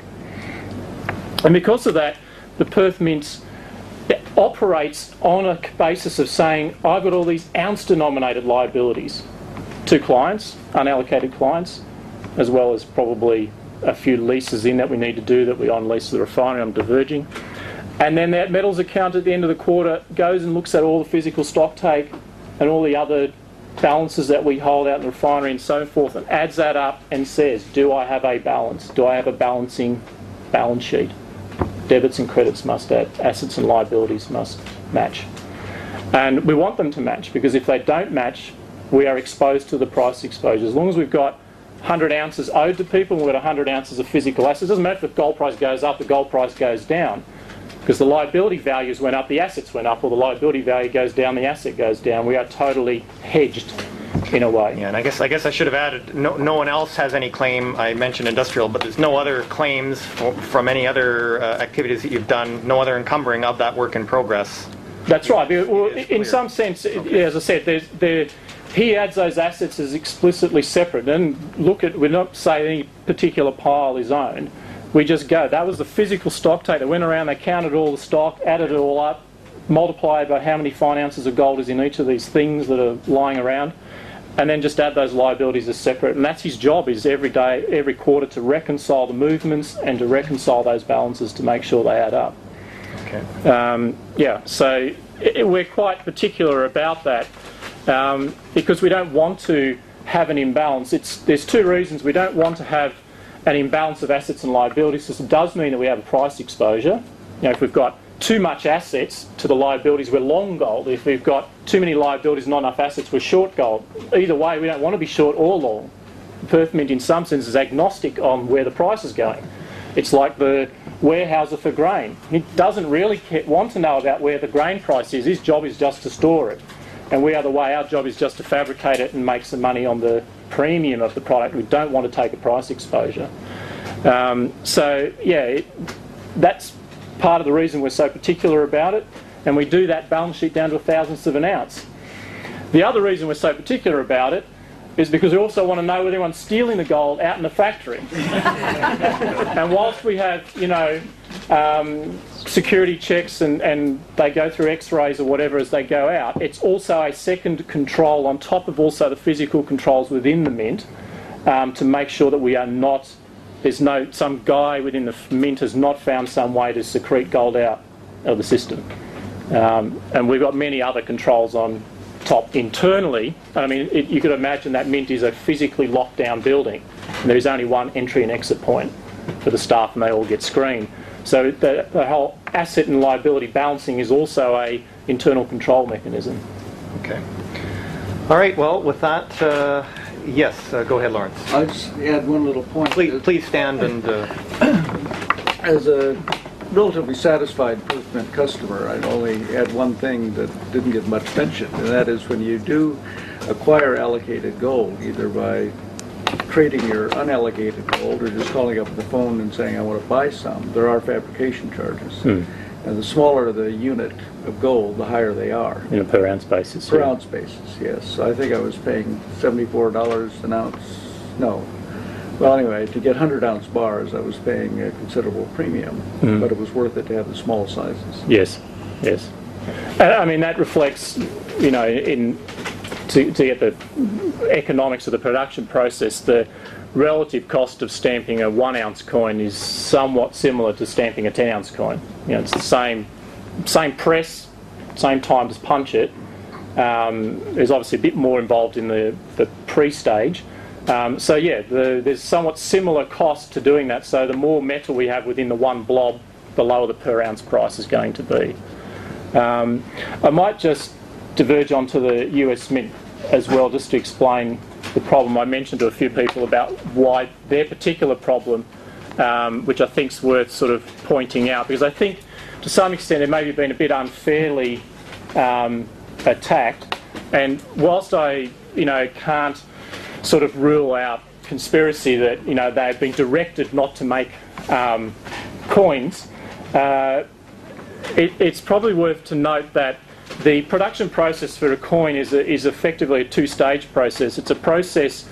Speaker 3: And because of that, the Perth Mint operates on a basis of saying, I've got all these ounce denominated liabilities to clients, unallocated clients, as well as probably a few leases in that we need to do that we on lease the refinery, I'm diverging. And then that metals account at the end of the quarter goes and looks at all the physical stock take and all the other balances that we hold out in the refinery and so forth and adds that up and says, do I have a balance? Do I have a balancing balance sheet? Debits and credits must add, assets and liabilities must match. And we want them to match because if they don't match, we are exposed to the price exposure. As long as we've got 100 ounces owed to people, we've got 100 ounces of physical assets. It doesn't matter if the gold price goes up, the gold price goes down. Because the liability values went up, the assets went up, or the liability value goes down, the asset goes down. We are totally hedged in a way.
Speaker 2: Yeah, and I guess I guess I should have added. No, no one else has any claim. I mentioned industrial, but there's no other claims from any other uh, activities that you've done. No other encumbering of that work in progress.
Speaker 3: That's right. Well, in some sense, yeah, as I said, there's, there, he adds those assets as explicitly separate. And look at, we're not saying any particular pile is owned. We just go. That was the physical stock take. They went around, they counted all the stock, added it all up, multiplied by how many fine ounces of gold is in each of these things that are lying around, and then just add those liabilities as separate. And that's his job: is every day, every quarter, to reconcile the movements and to reconcile those balances to make sure they add up.
Speaker 2: Okay.
Speaker 3: Um, yeah, so i we're quite particular about that um, because we don't want to have an imbalance. It's, there's two reasons. We don't want to have an imbalance of assets and liabilities. This does mean that we have a price exposure. You know, if we've got too much assets to the liabilities, we're long gold. If we've got too many liabilities, and not enough assets, we're short gold. Either way, we don't want to be short or long. Perth Mint, in some sense, is agnostic on where the price is going. It's like the warehouser for grain. He doesn't really want to know about where the grain price is. His job is just to store it. And we are the way. Our job is just to fabricate it and make some money on the premium of the product. We don't want to take a price exposure. Um, so, yeah, it, that's part of the reason we're so particular about it. And we do that balance sheet down to a thousandth of an ounce. The other reason we're so particular about it is because we also want to know whether anyone's stealing the gold out in the factory. [laughs] and whilst we have, you know, um, security checks and, and they go through x-rays or whatever as they go out, it's also a second control on top of also the physical controls within the mint um, to make sure that we are not, there's no, some guy within the mint has not found some way to secrete gold out of the system. Um, and we've got many other controls on top internally. I mean, it, you could imagine that Mint is a physically locked down building, there's only one entry and exit point for the staff, and they all get screened. So the, the whole asset and liability balancing is also a internal control mechanism.
Speaker 2: Okay. All right. Well, with that, uh, yes. Uh, go ahead, Lawrence.
Speaker 5: I'll just add one little point.
Speaker 2: Please, please stand and. Uh, [coughs]
Speaker 5: As a relatively satisfied Perth Mint customer, I'd only add one thing that didn't get much mention, and that is when you do acquire allocated gold, either by trading your unallocated gold or just calling up the phone and saying, I want to buy some, there are fabrication charges. And the smaller the unit of gold, the higher they are.
Speaker 3: In a per ounce basis.
Speaker 5: Per
Speaker 3: yeah.
Speaker 5: ounce basis, yes. I think I was paying seventy-four dollars an ounce, no. Well, anyway, to get hundred ounce bars, I was paying a considerable premium,
Speaker 3: Mm.
Speaker 5: but it was worth it to have the small sizes.
Speaker 3: Yes, yes. I mean, that reflects, you know, in to, to get the economics of the production process, the relative cost of stamping a one ounce coin is somewhat similar to stamping a 10 ounce coin. You know, it's the same, same press, same time to punch it. Um, there's obviously a bit more involved in the, the pre stage, Um, so yeah, the, there's somewhat similar cost to doing that. So the more metal we have within the one blob, the lower the per ounce price is going to be. Um, I might just diverge onto the US Mint as well, just to explain the problem. I mentioned to a few people about why their particular problem, um, which I think is worth sort of pointing out, because I think to some extent it may have been a bit unfairly um, attacked. And whilst I, you know, can't sort of rule out conspiracy that you know they've been directed not to make um, coins, uh, it, it's probably worth to note that the production process for a coin is, a, is effectively a two-stage process. It's a process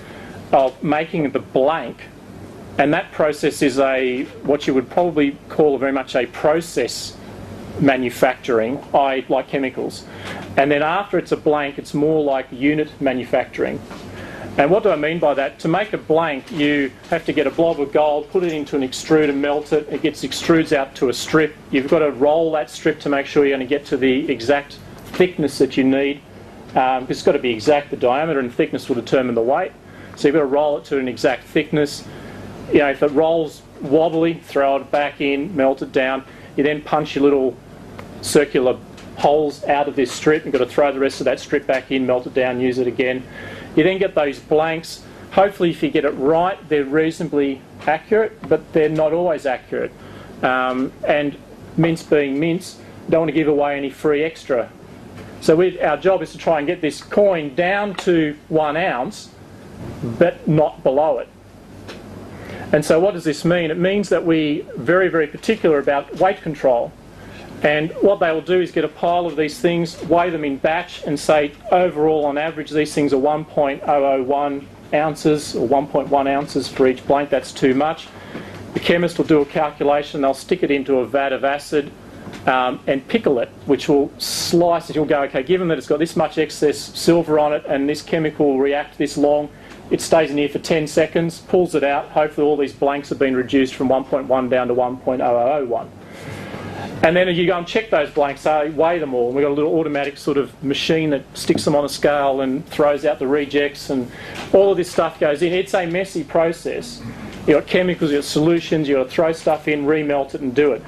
Speaker 3: of making the blank, and that process is a what you would probably call very much a process manufacturing, i like chemicals. And then after it's a blank, it's more like unit manufacturing. And what do I mean by that? To make a blank, you have to get a blob of gold, put it into an extruder, melt it, it gets extrudes out to a strip. You've got to roll that strip to make sure you're going to get to the exact thickness that you need. Um, it's got to be exact, the diameter and thickness will determine the weight. So you've got to roll it to an exact thickness. You know, if it rolls wobbly, throw it back in, melt it down. You then punch your little circular holes out of this strip. You've got to throw the rest of that strip back in, melt it down, use it again. You then get those blanks. Hopefully, if you get it right, they're reasonably accurate, but they're not always accurate. Um, and mints being mints, don't want to give away any free extra. So we, our job is to try and get this coin down to one ounce, but not below it. And so what does this mean? It means that we very, very particular about weight control. And what they will do is get a pile of these things, weigh them in batch, and say overall, on average, these things are 1.001 ounces or 1.1 ounces for each blank. That's too much. The chemist will do a calculation, they'll stick it into a vat of acid um, and pickle it, which will slice it. You'll go, okay, given that it's got this much excess silver on it and this chemical will react this long, it stays in here for 10 seconds, pulls it out. Hopefully, all these blanks have been reduced from 1.1 down to 1.001. And then you go and check those blanks, weigh them all. And we've got a little automatic sort of machine that sticks them on a scale and throws out the rejects, and all of this stuff goes in. It's a messy process. You've got chemicals, you've got solutions, you've got to throw stuff in, remelt it, and do it.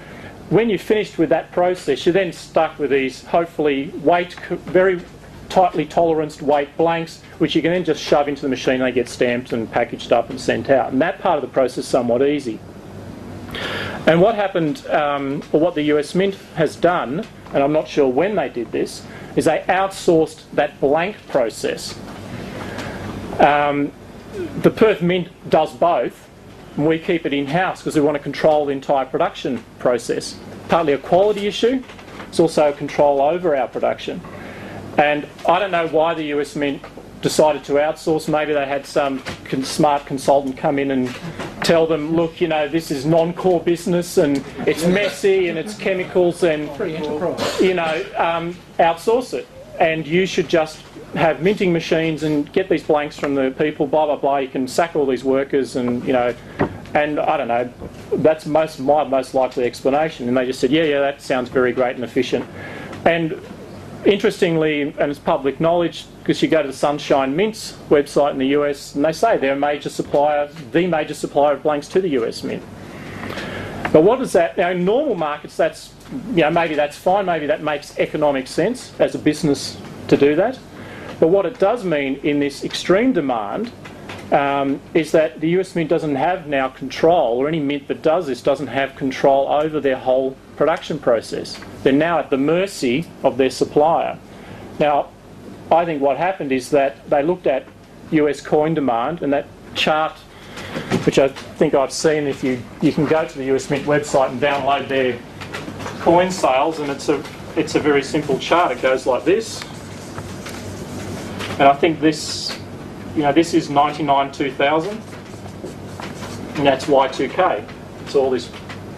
Speaker 3: When you're finished with that process, you're then stuck with these hopefully weight, very tightly toleranced weight blanks, which you can then just shove into the machine. They get stamped and packaged up and sent out. And that part of the process is somewhat easy. And what happened, um, or what the US Mint has done, and I'm not sure when they did this, is they outsourced that blank process. Um, the Perth Mint does both, and we keep it in house because we want to control the entire production process. Partly a quality issue, it's also a control over our production. And I don't know why the US Mint decided to outsource. Maybe they had some smart consultant come in and tell them, look, you know, this is non-core business and it's messy and it's chemicals and, you know, um, outsource it. And you should just have minting machines and get these blanks from the people, blah, blah, blah. You can sack all these workers and, you know, and I don't know, that's most my most likely explanation. And they just said, yeah, yeah, that sounds very great and efficient. And interestingly, and it's public knowledge, because you go to the Sunshine Mint's website in the US, and they say they're a major supplier, the major supplier of blanks to the US Mint. But what is that? Now, in normal markets, that's you know maybe that's fine, maybe that makes economic sense as a business to do that. But what it does mean in this extreme demand um, is that the US Mint doesn't have now control, or any mint that does this doesn't have control over their whole production process. They're now at the mercy of their supplier. Now, I think what happened is that they looked at US coin demand and that chart, which I think I've seen, if you, you can go to the US Mint website and download their coin sales, and it's a, it's a very simple chart. It goes like this. And I think this, you know, this is 99 2000, and that's Y2K. It's all these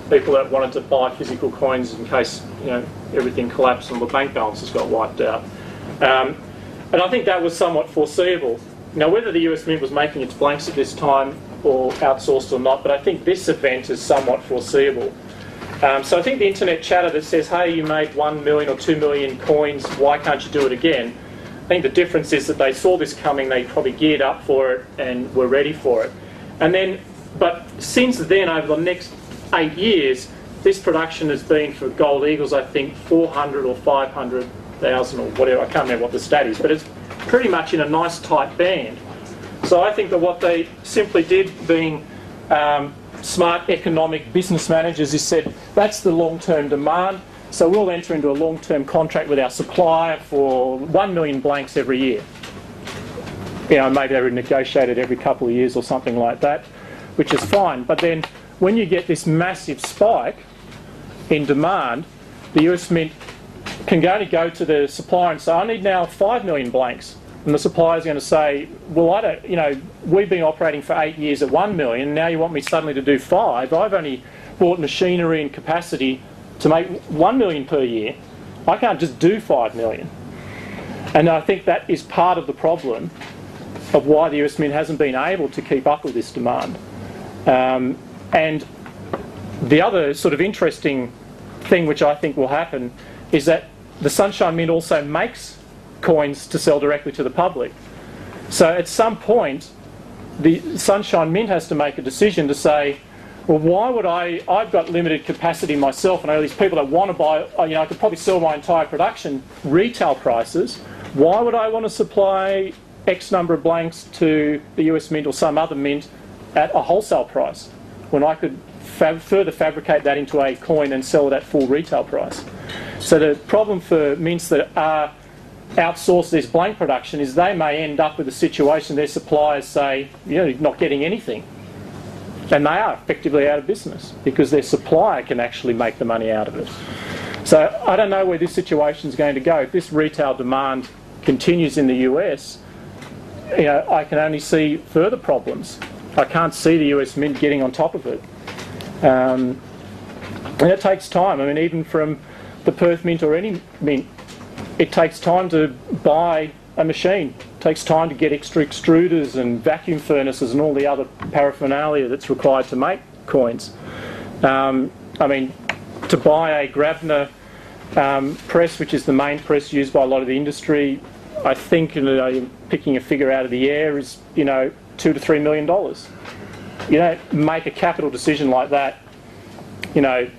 Speaker 3: people that wanted to buy physical coins in case you know everything collapsed and the bank balances got wiped out. Um, and I think that was somewhat foreseeable. Now, whether the US Mint was making its blanks at this time or outsourced or not, but I think this event is somewhat foreseeable. Um, so I think the internet chatter that says, hey, you made 1 million or 2 million coins, why can't you do it again? I think the difference is that they saw this coming, they probably geared up for it and were ready for it. And then, but since then, over the next eight years, this production has been for Gold Eagles, I think, 400 or 500,000 or whatever, I can't remember what the stat is, but it's pretty much in a nice tight band. So I think that what they simply did, being um, smart economic business managers, is said that's the long-term demand. So we'll enter into a long-term contract with our supplier for one million blanks every year. You know, maybe they would negotiate it every couple of years or something like that, which is fine. But then when you get this massive spike in demand, the US Mint can only go to the supplier and say, I need now 5 million blanks. And the supplier's going to say, well, I don't, you know, we've been operating for eight years at 1 million, now you want me suddenly to do five. I've only bought machinery and capacity to make 1 million per year. I can't just do 5 million. And I think that is part of the problem of why the US Mint hasn't been able to keep up with this demand. Um, and the other sort of interesting thing which I think will happen is that the Sunshine Mint also makes coins to sell directly to the public. So at some point, the Sunshine Mint has to make a decision to say, well, why would I? I've got limited capacity myself, and know these people that want to buy. uh, You know, I could probably sell my entire production retail prices. Why would I want to supply X number of blanks to the US Mint or some other mint at a wholesale price when I could fab- further fabricate that into a coin and sell it at full retail price? So the problem for mints that are outsource this blank production is they may end up with a situation their suppliers say, you know, not getting anything. And they are effectively out of business because their supplier can actually make the money out of it. So I don't know where this situation is going to go. If this retail demand continues in the US, you know, I can only see further problems. I can't see the US Mint getting on top of it. Um, and it takes time. I mean, even from the Perth Mint or any mint, it takes time to buy a machine. It takes time to get extra extruders and vacuum furnaces and all the other paraphernalia that's required to make coins. Um, I mean, to buy a Grabner um, press, which is the main press used by a lot of the industry, I think, picking a figure out of the air, is you know two to three million dollars. You don't make a capital decision like that, you know,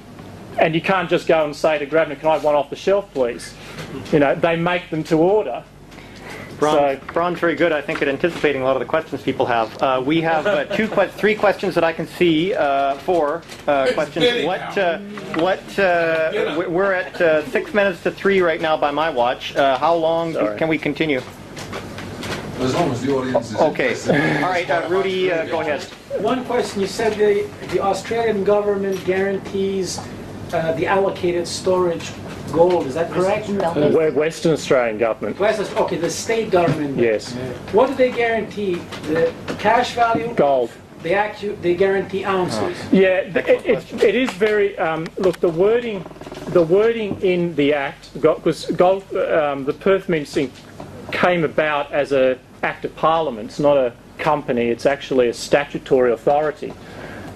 Speaker 3: and you can't just go and say to Grabner, "Can I have one off the shelf, please?" You know, they make them to order.
Speaker 2: Ron,
Speaker 3: So-
Speaker 2: Ron's very good, I think, at anticipating a lot of the questions people have. Uh, we have uh, two, que- three questions that I can see. Uh, four uh, questions. What? Uh, what? Uh, we- we're at uh, six minutes to three right now by my watch. Uh, how long
Speaker 3: Sorry.
Speaker 2: can we continue?
Speaker 6: As long as the audience is
Speaker 2: Okay. All right, uh, Rudy, uh, go ahead.
Speaker 7: One question, you said the, the Australian government guarantees uh, the allocated storage gold, is that correct?
Speaker 3: We're Western Australian government.
Speaker 7: West, okay, the state government.
Speaker 3: Yes.
Speaker 7: What do they guarantee? The cash value?
Speaker 3: Gold.
Speaker 7: They actu, they guarantee ounces.
Speaker 3: Yeah, th- it, it, it is very. Um, look, the wording, the wording in the act, because gold, um, the Perth Mint came about as a act of parliament. It's not a company. It's actually a statutory authority,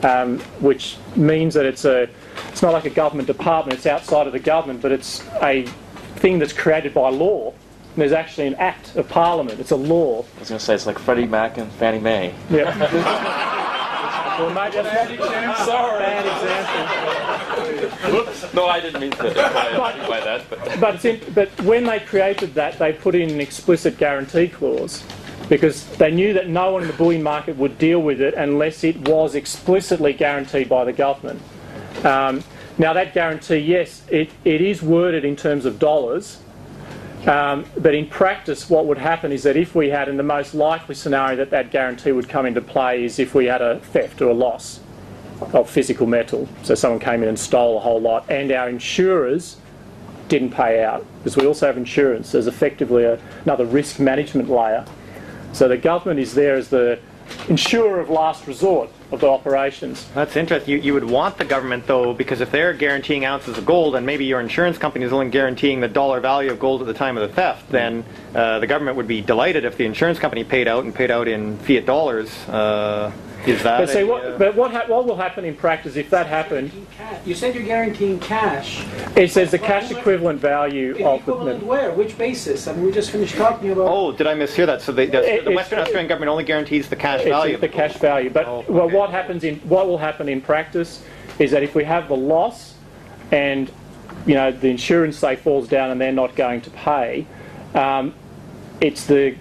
Speaker 3: um, which means that it's a. It's not like a government department. It's outside of the government, but it's a thing that's created by law. And there's actually an act of parliament. It's a law.
Speaker 8: I was going to say it's like Freddie Mac and Fannie Mae.
Speaker 3: Yeah. [laughs] well, maybe that's Sorry. Bad example.
Speaker 8: No, I didn't mean to imply, by that. But
Speaker 3: But, it's in, but when they created that, they put in an explicit guarantee clause because they knew that no one in the bullion market would deal with it unless it was explicitly guaranteed by the government. Um, now, that guarantee, yes, it, it is worded in terms of dollars, um, but in practice, what would happen is that if we had, in the most likely scenario that that guarantee would come into play, is if we had a theft or a loss of physical metal. So someone came in and stole a whole lot, and our insurers didn't pay out because we also have insurance. There's effectively a, another risk management layer. So the government is there as the insurer of last resort of the operations.
Speaker 2: That's interesting. You, you would want the government, though, because if they're guaranteeing ounces of gold and maybe your insurance company is only guaranteeing the dollar value of gold at the time of the theft, then uh, the government would be delighted if the insurance company paid out and paid out in fiat dollars. Uh, Is that
Speaker 3: But see, what,
Speaker 2: uh,
Speaker 3: but what, hap what will happen in practice if that happened?
Speaker 7: You said you're guaranteeing cash.
Speaker 3: It says the cash equivalent value of
Speaker 7: Equivalent
Speaker 3: the.
Speaker 7: where? Which basis? I mean, we just finished talking about.
Speaker 2: Oh, did I mishear that? So the, the,
Speaker 3: It-
Speaker 2: the Western Australian government only guarantees the cash
Speaker 3: It's
Speaker 2: value.
Speaker 3: the cash value. But
Speaker 2: Oh,
Speaker 3: well, what happens in what will happen in practice is that if we have the loss and you know the insurance say falls down and they're not going to pay, um, it's the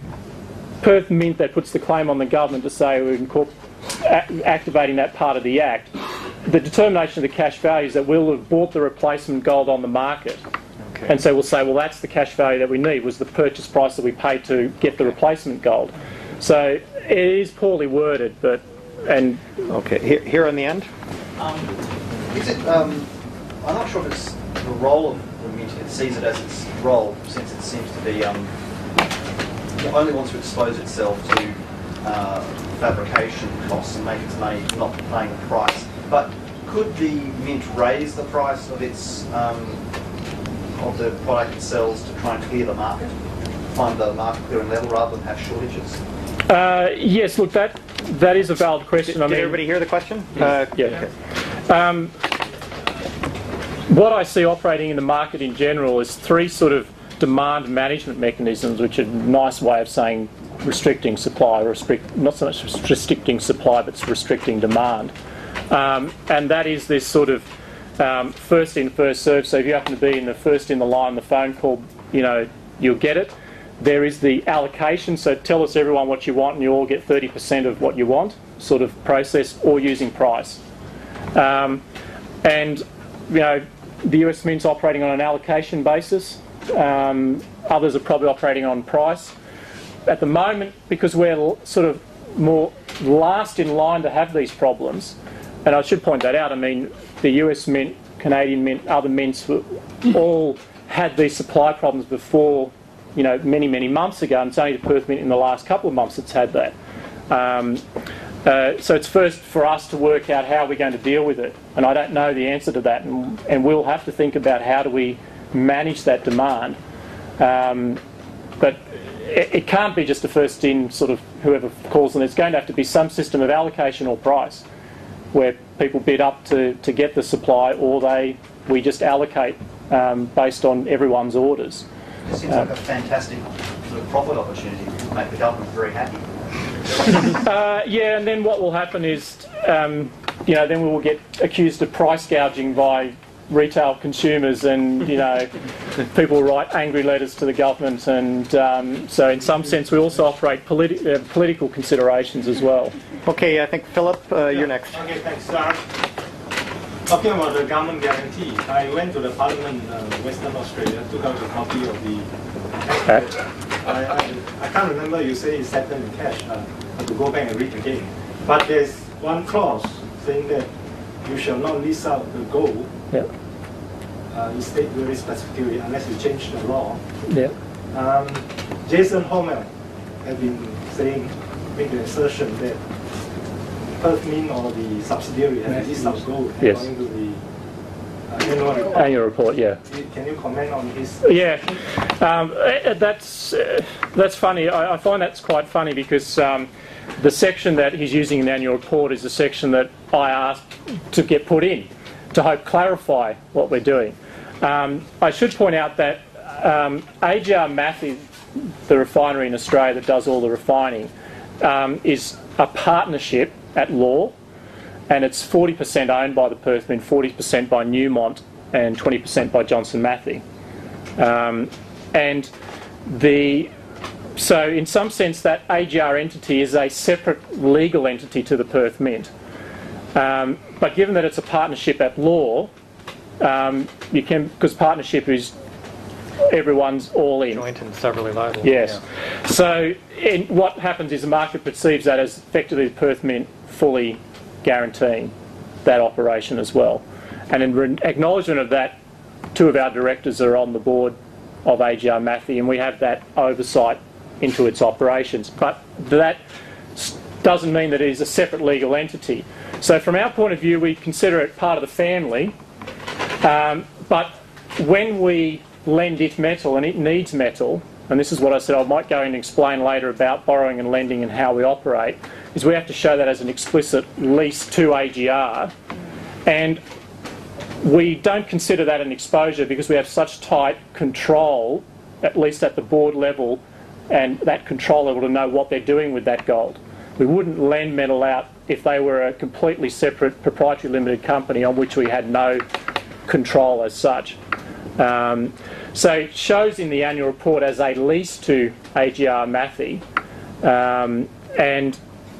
Speaker 3: Perth Mint that puts the claim on the government to say we're incorpor- a- activating that part of the act. The determination of the cash value is that we'll have bought the replacement gold on the market.
Speaker 2: Okay.
Speaker 3: And so we'll say, well, that's the cash value that we need, was the purchase price that we paid to get the replacement gold. So it is poorly worded, but, and
Speaker 2: Okay, here, here on the end?
Speaker 9: Um, is it, um, I'm not sure if it's the role of the Mint, it sees it as its role, since it seems to be, um, it only wants to expose itself to uh, fabrication costs and make its money not paying the price. But could the Mint raise the price of its, um, of the product it sells to try and clear the market? Find the market clearing level rather than have shortages?
Speaker 3: uh, yes, look, that that is a valid question.
Speaker 2: Did
Speaker 3: I mean,
Speaker 2: everybody hear the question? Uh,
Speaker 3: Yeah. Um, what I see operating in the market in general is three sort of demand management mechanisms, which are a nice way of saying restricting supply, restrict, not so much restricting supply, but restricting demand. Um, and that is this sort of um, first in, first served. So if you happen to be in the first in the line, the phone call, you know, you'll get it. There is the allocation, so tell us everyone what you want and you all get 30% of what you want, sort of process, or using price. Um, and, you know, the US Mint's operating on an allocation basis. Um, others are probably operating on price. At the moment, because we're sort of more last in line to have these problems, and I should point that out, I mean, the US Mint, Canadian Mint, other mints were, all had these supply problems before, you know, many, many months ago, and it's only the Perth Mint in the last couple of months that's had that. Um, uh, so it's first for us to work out how we're going to deal with it, and I don't know the answer to that, and, and we'll have to think about how do we manage that demand. Um, but it, it can't be just a first in sort of whoever calls, and there's going to have to be some system of allocation or price where people bid up to, to get the supply, or they we just allocate um, based on everyone's orders.
Speaker 9: It seems like a fantastic sort of profit opportunity, to make the government very happy. [laughs]
Speaker 3: Uh, yeah, and then what will happen is, um, you know, then we will get accused of price gouging by retail consumers, and you know, people write angry letters to the government, and um, so in some sense we also operate politi- uh, political considerations as well.
Speaker 2: Okay, I think Philip, uh, you're next.
Speaker 10: Okay, thanks. Uh, talking about the government guarantee, I went to the Parliament uh, Western Australia, took out a copy of the
Speaker 3: Act.
Speaker 10: I, I, I can't remember you say it's settled in cash. Uh, I have to go back and read again. But there's one clause saying that you shall not lease out the gold.
Speaker 3: Yeah,
Speaker 10: Uh, you state very specifically unless you change the law.
Speaker 3: yeah.
Speaker 10: Um, Jason Hommel has been saying, making the assertion that Perth Mint or the subsidiary has this out gold
Speaker 3: Yes.
Speaker 10: according to the uh, annual report.
Speaker 3: Annual report, yeah.
Speaker 10: Can you comment on his?
Speaker 3: Yeah, um, uh, that's uh, that's funny. I, I find that's quite funny because um, the section that he's using in the annual report is the section that I asked to get put in to hope clarify what we're doing. Um, I should point out that um, AGR Matthey, the refinery in Australia that does all the refining, um, is a partnership at law and it's 40% owned by the Perth Mint, 40% by Newmont, and 20% by Johnson Matthey. Um, and the so in some sense that AGR entity is a separate legal entity to the Perth Mint. Um, but given that it's a partnership at law, um, you can because partnership is everyone's all in.
Speaker 2: Joint and severally liable.
Speaker 3: Yes. So in, what happens is the market perceives that as effectively the Perth Mint fully guaranteeing that operation as well. And in acknowledgement of that, two of our directors are on the board of AGR Matthey, and we have that oversight into its operations. But that doesn't mean that it is a separate legal entity. So from our point of view, we consider it part of the family. Um, but when we lend it metal and it needs metal, and this is what I said I might go and explain later about borrowing and lending and how we operate, is we have to show that as an explicit lease to AGR. And we don't consider that an exposure because we have such tight control, at least at the board level, and that control level to know what they're doing with that gold. We wouldn't lend metal out if they were a completely separate proprietary limited company on which we had no control as such. Um, so it shows in the annual report as a lease to AGR Matthey, um, and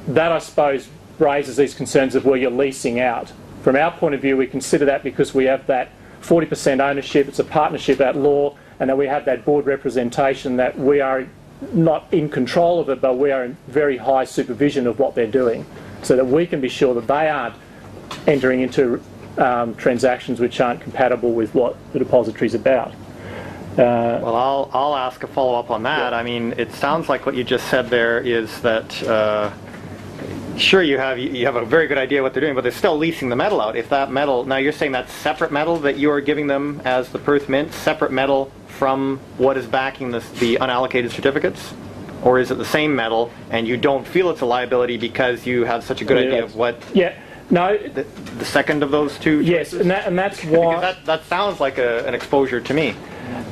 Speaker 3: that I suppose raises these concerns of where you're leasing out. From our point of view, we consider that because we have that 40% ownership, it's a partnership at law, and that we have that board representation that we are not in control of it, but we are in very high supervision of what they're doing, so that we can be sure that they aren't entering into um, transactions which aren't compatible with what the depository is about. Uh,
Speaker 2: Well, I'll, I'll ask a follow-up on that. I mean, it sounds like what you just said there is that, uh, sure, you have, you have a very good idea what they're doing, but they're still leasing the metal out. If that metal, now you're saying that's separate metal that you are giving them as the Perth Mint, separate metal from what is backing the, the unallocated certificates? Or is it the same metal and you don't feel it's a liability because you have such a good
Speaker 3: Yeah.
Speaker 2: idea of what,
Speaker 3: yeah, no,
Speaker 2: the, the second of those two?
Speaker 3: yes,
Speaker 2: choices?
Speaker 3: and, that, and that's why.
Speaker 2: that, that sounds like a, an exposure to me.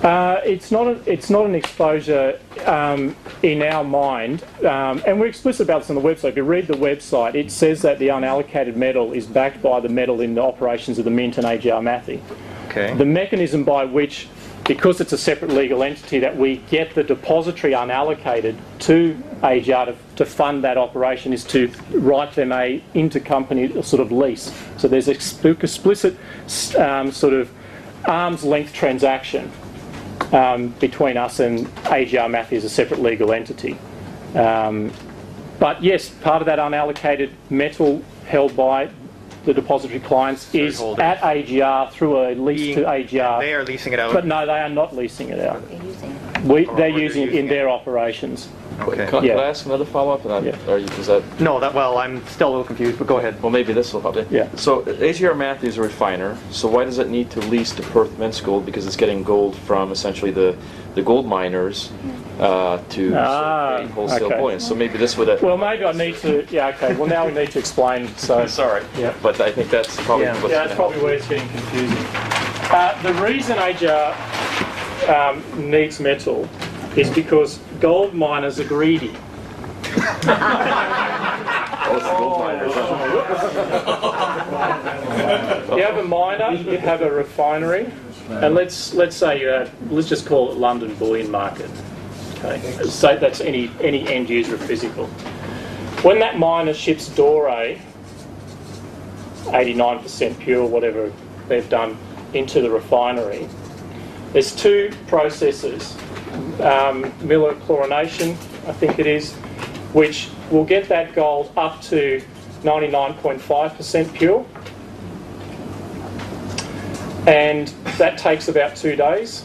Speaker 3: Uh, it's not a, it's not an exposure um, in our mind, um, and we're explicit about this on the website. If you read the website, it says that the unallocated metal is backed by the metal in the operations of the Mint and AGR Matthey.
Speaker 2: Okay.
Speaker 3: The mechanism by which, because it's a separate legal entity, that we get the depository unallocated to AGR to, to fund that operation is to write them a intercompany sort of lease. So there's explicit um, sort of arm's length transaction um, between us and AGR as a separate legal entity. Um, but yes, part of that unallocated metal held by the depository clients is
Speaker 2: holders.
Speaker 3: at AGR through a lease to AGR.
Speaker 2: They are leasing it out.
Speaker 3: But no, they are not leasing it out. We, they're using it in their operations.
Speaker 2: Okay.
Speaker 8: Can,
Speaker 3: Yeah.
Speaker 8: can I ask another follow-up? And
Speaker 3: Yeah.
Speaker 8: Or you, is that,
Speaker 2: No, that, well, I'm still a little confused, but go ahead.
Speaker 8: well, maybe this will help you.
Speaker 3: Yeah.
Speaker 8: So AGR Matthews is a refiner, so why does it need to lease to Perth Mint's gold? Because it's getting gold from essentially the, the gold miners uh, to
Speaker 3: Ah,
Speaker 8: sort of wholesale
Speaker 3: okay.
Speaker 8: bullion. So maybe this would... uh,
Speaker 3: Well, maybe I need to. Yeah, okay. Well, now we need to explain. [laughs] So.
Speaker 8: Sorry.
Speaker 3: Yeah.
Speaker 8: But I think that's probably
Speaker 2: Yeah.
Speaker 8: what's
Speaker 3: Yeah, that's probably where it's getting confusing. Uh, the reason AGR um, needs metal is because gold miners are greedy. [laughs]
Speaker 8: Oh, it's the gold miners.
Speaker 3: You have a miner, you have a refinery, and let's let's say you have let's just call it London bullion market. Okay, say that's any any end user of physical. When that miner ships doré, 89% pure, whatever they've done, into the refinery, there's two processes. Um, Miller chlorination, I think it is, which will get that gold up to 99.5% pure. And that takes about two days.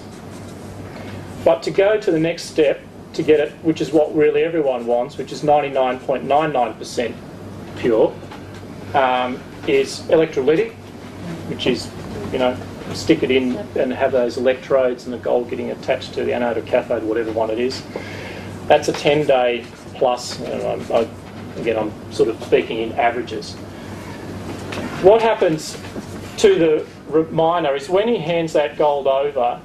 Speaker 3: But to go to the next step, to get it, which is what really everyone wants, which is 99.99% pure, um, is electrolytic, which is, you know, stick it in and have those electrodes and the gold getting attached to the anode or cathode, whatever one it is. That's a 10 day plus, and I, again, I'm sort of speaking in averages. What happens to the miner is when he hands that gold over,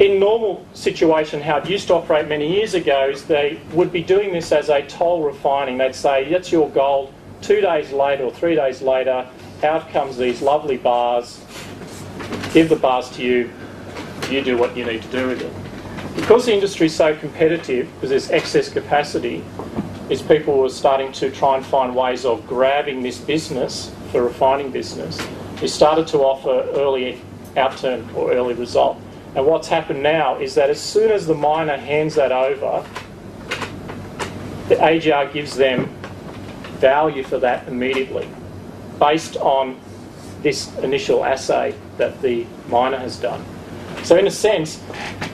Speaker 3: in normal situation, how it used to operate many years ago is they would be doing this as a toll refining. They'd say, that's your gold. Two days later or three days later, out comes these lovely bars. Give the bars to you. You do what you need to do with it. Because the industry is so competitive, because there's excess capacity, is people were starting to try and find ways of grabbing this business, the refining business. They started to offer early outturn or early result. And what's happened now is that as soon as the miner hands that over, the AGR gives them value for that immediately, based on this initial assay that the miner has done. So in a sense,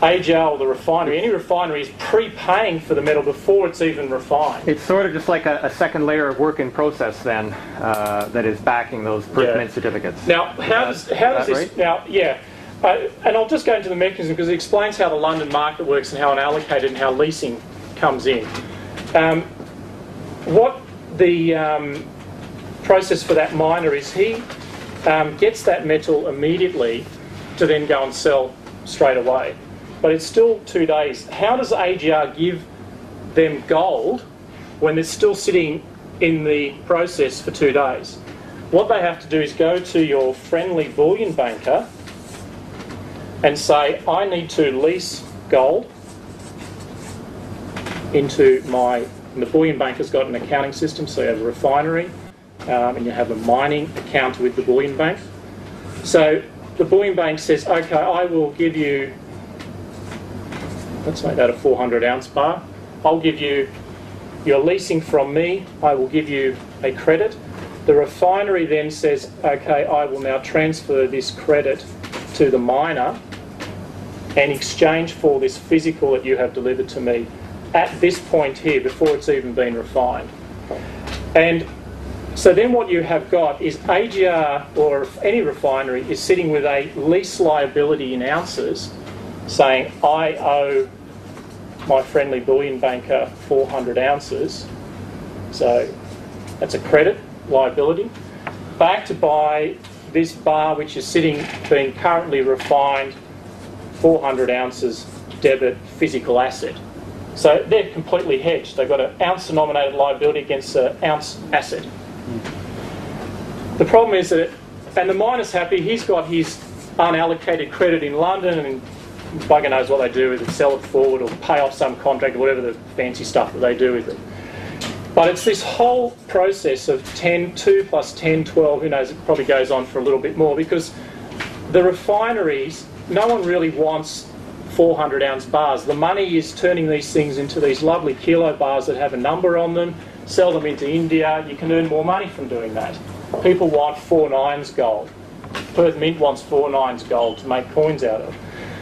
Speaker 3: AGR or the refinery, any refinery is prepaying for the metal before it's even refined.
Speaker 2: It's sort of just like a, a second layer of work in process then uh, that is backing those Perth
Speaker 3: Yeah.
Speaker 2: Certificates.
Speaker 3: Now, how does how does this? Now, yeah, I, and I'll just go into the mechanism because it explains how the London market works and how unallocated and how leasing comes in. Um, what the um, process for that miner is he um, gets that metal immediately to then go and sell straight away. But it's still two days. How does AGR give them gold when they're still sitting in the process for two days? What they have to do is go to your friendly bullion banker and say, I need to lease gold into my. The bullion bank has got an accounting system, so you have a refinery um, and you have a mining account with the bullion bank. So the bullion bank says, okay, I will give you, let's make that a 400 ounce bar. I'll give you, you're leasing from me, I will give you a credit. The refinery then says, okay, I will now transfer this credit to the miner in exchange for this physical that you have delivered to me at this point here before it's even been refined. And so then what you have got is AGR or any refinery is sitting with a lease liability in ounces saying, I owe my friendly bullion banker 400 ounces. So that's a credit liability. Back to buy this bar which is sitting, being currently refined, 400 ounces debit physical asset. So they're completely hedged. They've got an ounce denominated liability against an ounce asset. The problem is that, and the miner's happy, he's got his unallocated credit in London and bugger knows what they do with it, sell it forward or pay off some contract or whatever the fancy stuff that they do with it. But it's this whole process of 10, 2 plus 10, 12, who knows, it probably goes on for a little bit more because the refineries, no one really wants 400 ounce bars. The money is turning these things into these lovely kilo bars that have a number on them, sell them into India. You can earn more money from doing that. People want four nines gold. Perth Mint wants four nines gold to make coins out of.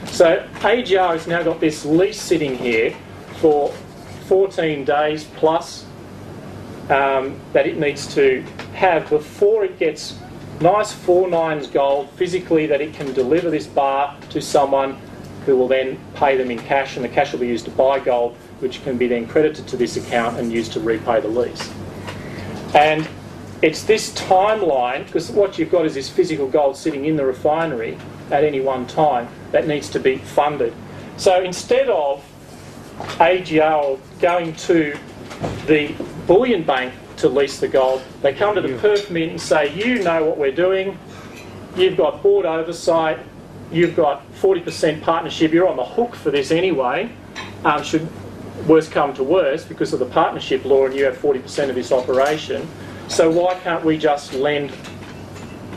Speaker 3: So AGR has now got this lease sitting here for 14 days plus um, that it needs to have before it gets nice four nines gold physically that it can deliver this bar to someone who will then pay them in cash and the cash will be used to buy gold which can be then credited to this account and used to repay the lease. And it's this timeline, because what you've got is this physical gold sitting in the refinery at any one time that needs to be funded. So instead of AGR going to the bullion bank to lease the gold, they come to the Perth Mint and say, you know what we're doing, you've got board oversight, you've got 40% partnership, you're on the hook for this anyway, um, should worst come to worst because of the partnership law and you have 40% of this operation. So why can't we just lend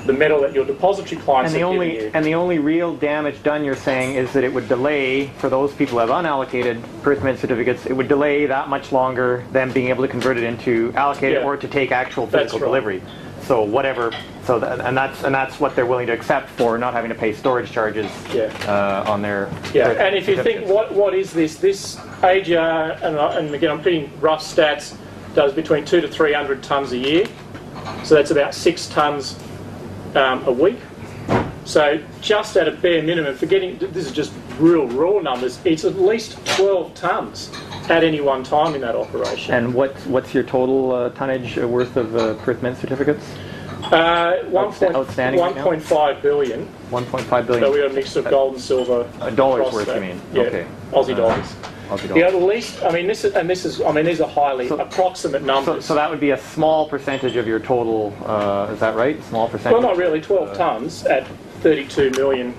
Speaker 3: the metal that your depository clients
Speaker 2: And the only
Speaker 3: you?
Speaker 2: and the only real damage done, you're saying, is that it would delay for those people who have unallocated Perth Mint certificates. It would delay that much longer them being able to convert it into allocated
Speaker 3: Yeah.
Speaker 2: or to take actual physical
Speaker 3: right.
Speaker 2: delivery. So whatever. So that, and that's and that's what they're willing to accept for not having to pay storage charges
Speaker 3: Yeah.
Speaker 2: uh, on their.
Speaker 3: Yeah, and if you think, what what is this? This AGR, and, and again, I'm putting rough stats, does between two to 300 tonnes a year. So that's about six tonnes um, a week. So just at a bare minimum, forgetting, this is just real raw numbers, it's at least 12 tonnes at any one time in that operation.
Speaker 2: And what what's your total uh, tonnage worth of uh, Perth Mint certificates?
Speaker 3: Uh, one
Speaker 2: Outsta-
Speaker 3: point-
Speaker 2: outstanding right now?
Speaker 3: 1.5 billion.
Speaker 2: 1.5 billion.
Speaker 3: So we got a mix of gold and silver.
Speaker 2: Uh, dollars worth,
Speaker 3: that.
Speaker 2: you mean?
Speaker 3: Yeah,
Speaker 2: Okay.
Speaker 3: Aussie
Speaker 2: Uh,
Speaker 3: dollars.
Speaker 2: Aussie
Speaker 3: Yeah,
Speaker 2: dollars.
Speaker 3: the least, I mean, this is, and this is, I mean, these are highly
Speaker 2: So-
Speaker 3: approximate numbers.
Speaker 2: so that would be a small percentage of your total. Uh, is that right? Small percentage.
Speaker 3: Well, not really, 12 tonnes at 32 million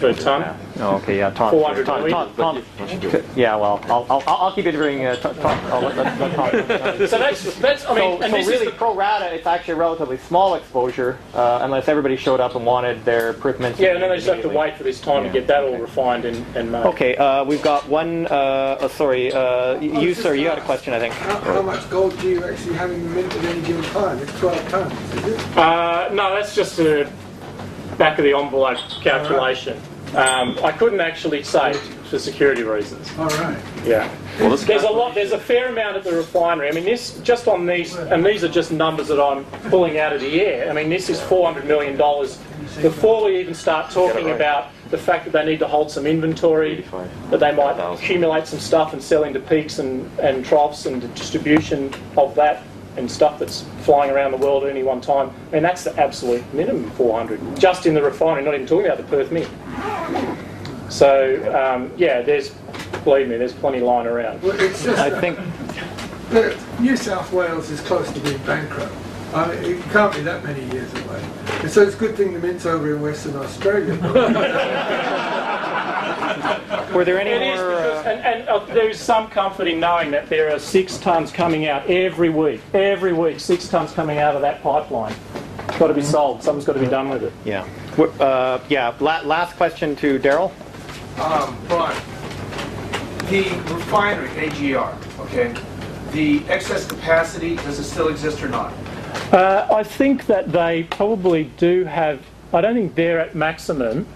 Speaker 3: per tonne.
Speaker 2: Oh, okay, yeah, Tom.
Speaker 3: 400
Speaker 2: Tom,
Speaker 3: million.
Speaker 2: Tom, Tom, yeah, well, I'll, I'll, I'll keep it during. Uh, Tom, Tom, I'll let, let, let Tom. [laughs]
Speaker 3: So that's, that's, I mean,
Speaker 2: So,
Speaker 3: and
Speaker 2: so
Speaker 3: this
Speaker 2: really,
Speaker 3: is the,
Speaker 2: pro rata, it's actually a relatively small exposure, uh, unless everybody showed up and wanted their Perth Mint.
Speaker 3: yeah, and then they just have to wait for this time
Speaker 2: Yeah,
Speaker 3: to get that all
Speaker 2: okay.
Speaker 3: refined and, and made.
Speaker 2: Okay, uh, we've got one. Uh, oh, sorry, uh, you, sir, you had a question, I think.
Speaker 11: How, how much gold do you actually have in the mint at any given time? It's 12 tons, is it?
Speaker 3: Uh, no, that's just a back of the envelope calculation. Um, I couldn't actually say for security reasons.
Speaker 11: All right.
Speaker 3: Yeah. Well, there's a lot. There's a fair amount at the refinery. I mean, this just on these, and these are just numbers that I'm pulling out of the air. I mean, this is 400 million dollars before we even start talking about the fact that they need to hold some inventory, that they might accumulate some stuff and sell into peaks and, and troughs and the distribution of that and stuff that's flying around the world at any one time. I mean, that's the absolute minimum 400, just in the refinery, not even talking about the Perth Mint. So, um, yeah, there's, believe me, there's plenty lying around.
Speaker 11: Well, it's just
Speaker 2: I
Speaker 11: that
Speaker 2: think,
Speaker 11: the New South Wales is close to being bankrupt. I mean, it can't be that many years away. And so it's a good thing the mint's over in Western Australia. [laughs]
Speaker 2: were there any
Speaker 3: It is
Speaker 2: more...
Speaker 3: because,
Speaker 2: uh,
Speaker 3: and, and uh, there is some comfort in knowing that there are six tonnes coming out every week. Every week, six tonnes coming out of that pipeline. It's got to be sold. Something's got to be done with it.
Speaker 2: Yeah. Uh, Yeah, la- last question to Daryl.
Speaker 1: Um, Bron, the refinery, AGR, okay, the excess capacity, does it still exist or not?
Speaker 3: Uh, I think that they probably do have, I don't think they're at maximum,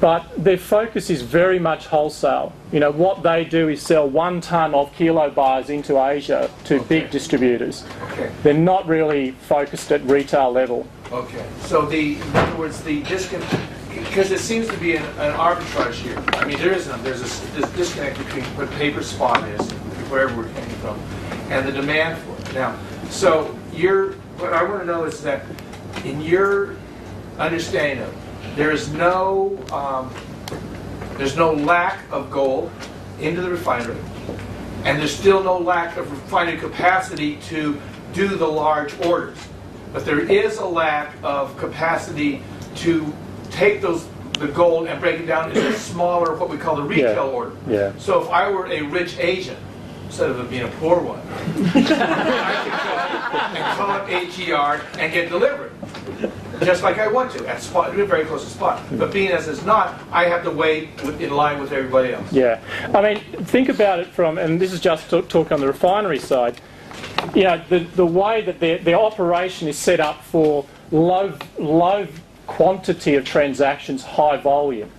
Speaker 3: but their focus is very much wholesale. You know, what they do is sell one tonne of kilo bars into Asia to big distributors.
Speaker 1: Okay,
Speaker 3: They're not really focused at retail level.
Speaker 1: okay. So the, in other words, the disconnect, because it seems to be an, an arbitrage here. I mean, there is none, there's a disconnect between what paper spot is, wherever we're coming from, and the demand for it. Now, so you're, what I want to know is that in your understanding of, there is no, um, there's no lack of gold into the refinery, and there's still no lack of refinery capacity to do the large orders. But there is a lack of capacity to take those, the gold and break it down into smaller, what we call the retail
Speaker 3: Yeah.
Speaker 1: order.
Speaker 3: Yeah.
Speaker 1: So if I were a rich Asian, instead of it being a poor one, [laughs] I could go and call up AGR and get delivered. Just like I want to, at spot, very close to spot. But being as it's not, I have to wait with- in line with everybody else.
Speaker 3: Yeah, I mean, think about it from, and this is just talk, talk on the refinery side. You know, the, the way that their, their operation is set up for low, low quantity of transactions, high volume.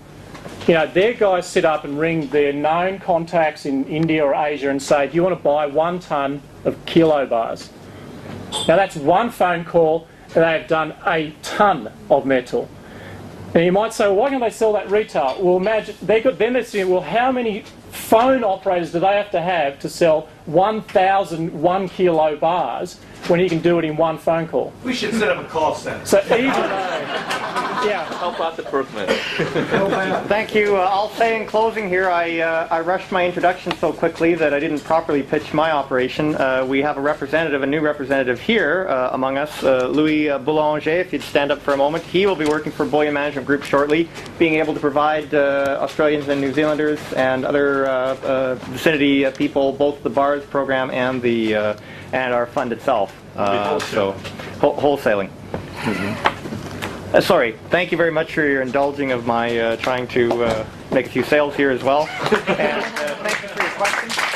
Speaker 3: You know, their guys sit up and ring their known contacts in India or Asia and say, "Do you want to buy one ton of kilo bars?" Now that's one phone call, and they have done a ton of metal. And you might say, well, why can't they sell that retail? Well, imagine they got then they're saying, well, how many phone operators do they have to have to sell 1,000 one kilo bars when you can do it in one phone call?
Speaker 1: We should set up a call center.
Speaker 3: So even though, yeah,
Speaker 8: Help out the Perth Mint. [laughs]
Speaker 2: Thank you. Uh, I'll say in closing here, I, uh, I rushed my introduction so quickly that I didn't properly pitch my operation. Uh, we have a representative, a new representative here uh, among us, uh, Louis uh, Boulanger, if you'd stand up for a moment. He will be working for Bullion Management Group shortly, being able to provide uh, Australians and New Zealanders and other uh, uh, vicinity uh, people both the BARS program and, the, uh, and our fund itself. Uh, so, whol- wholesaling. Uh, sorry. Thank you very much for your indulging of my uh, trying to uh, make a few sales here as well. [laughs] and uh, thank you for your questions.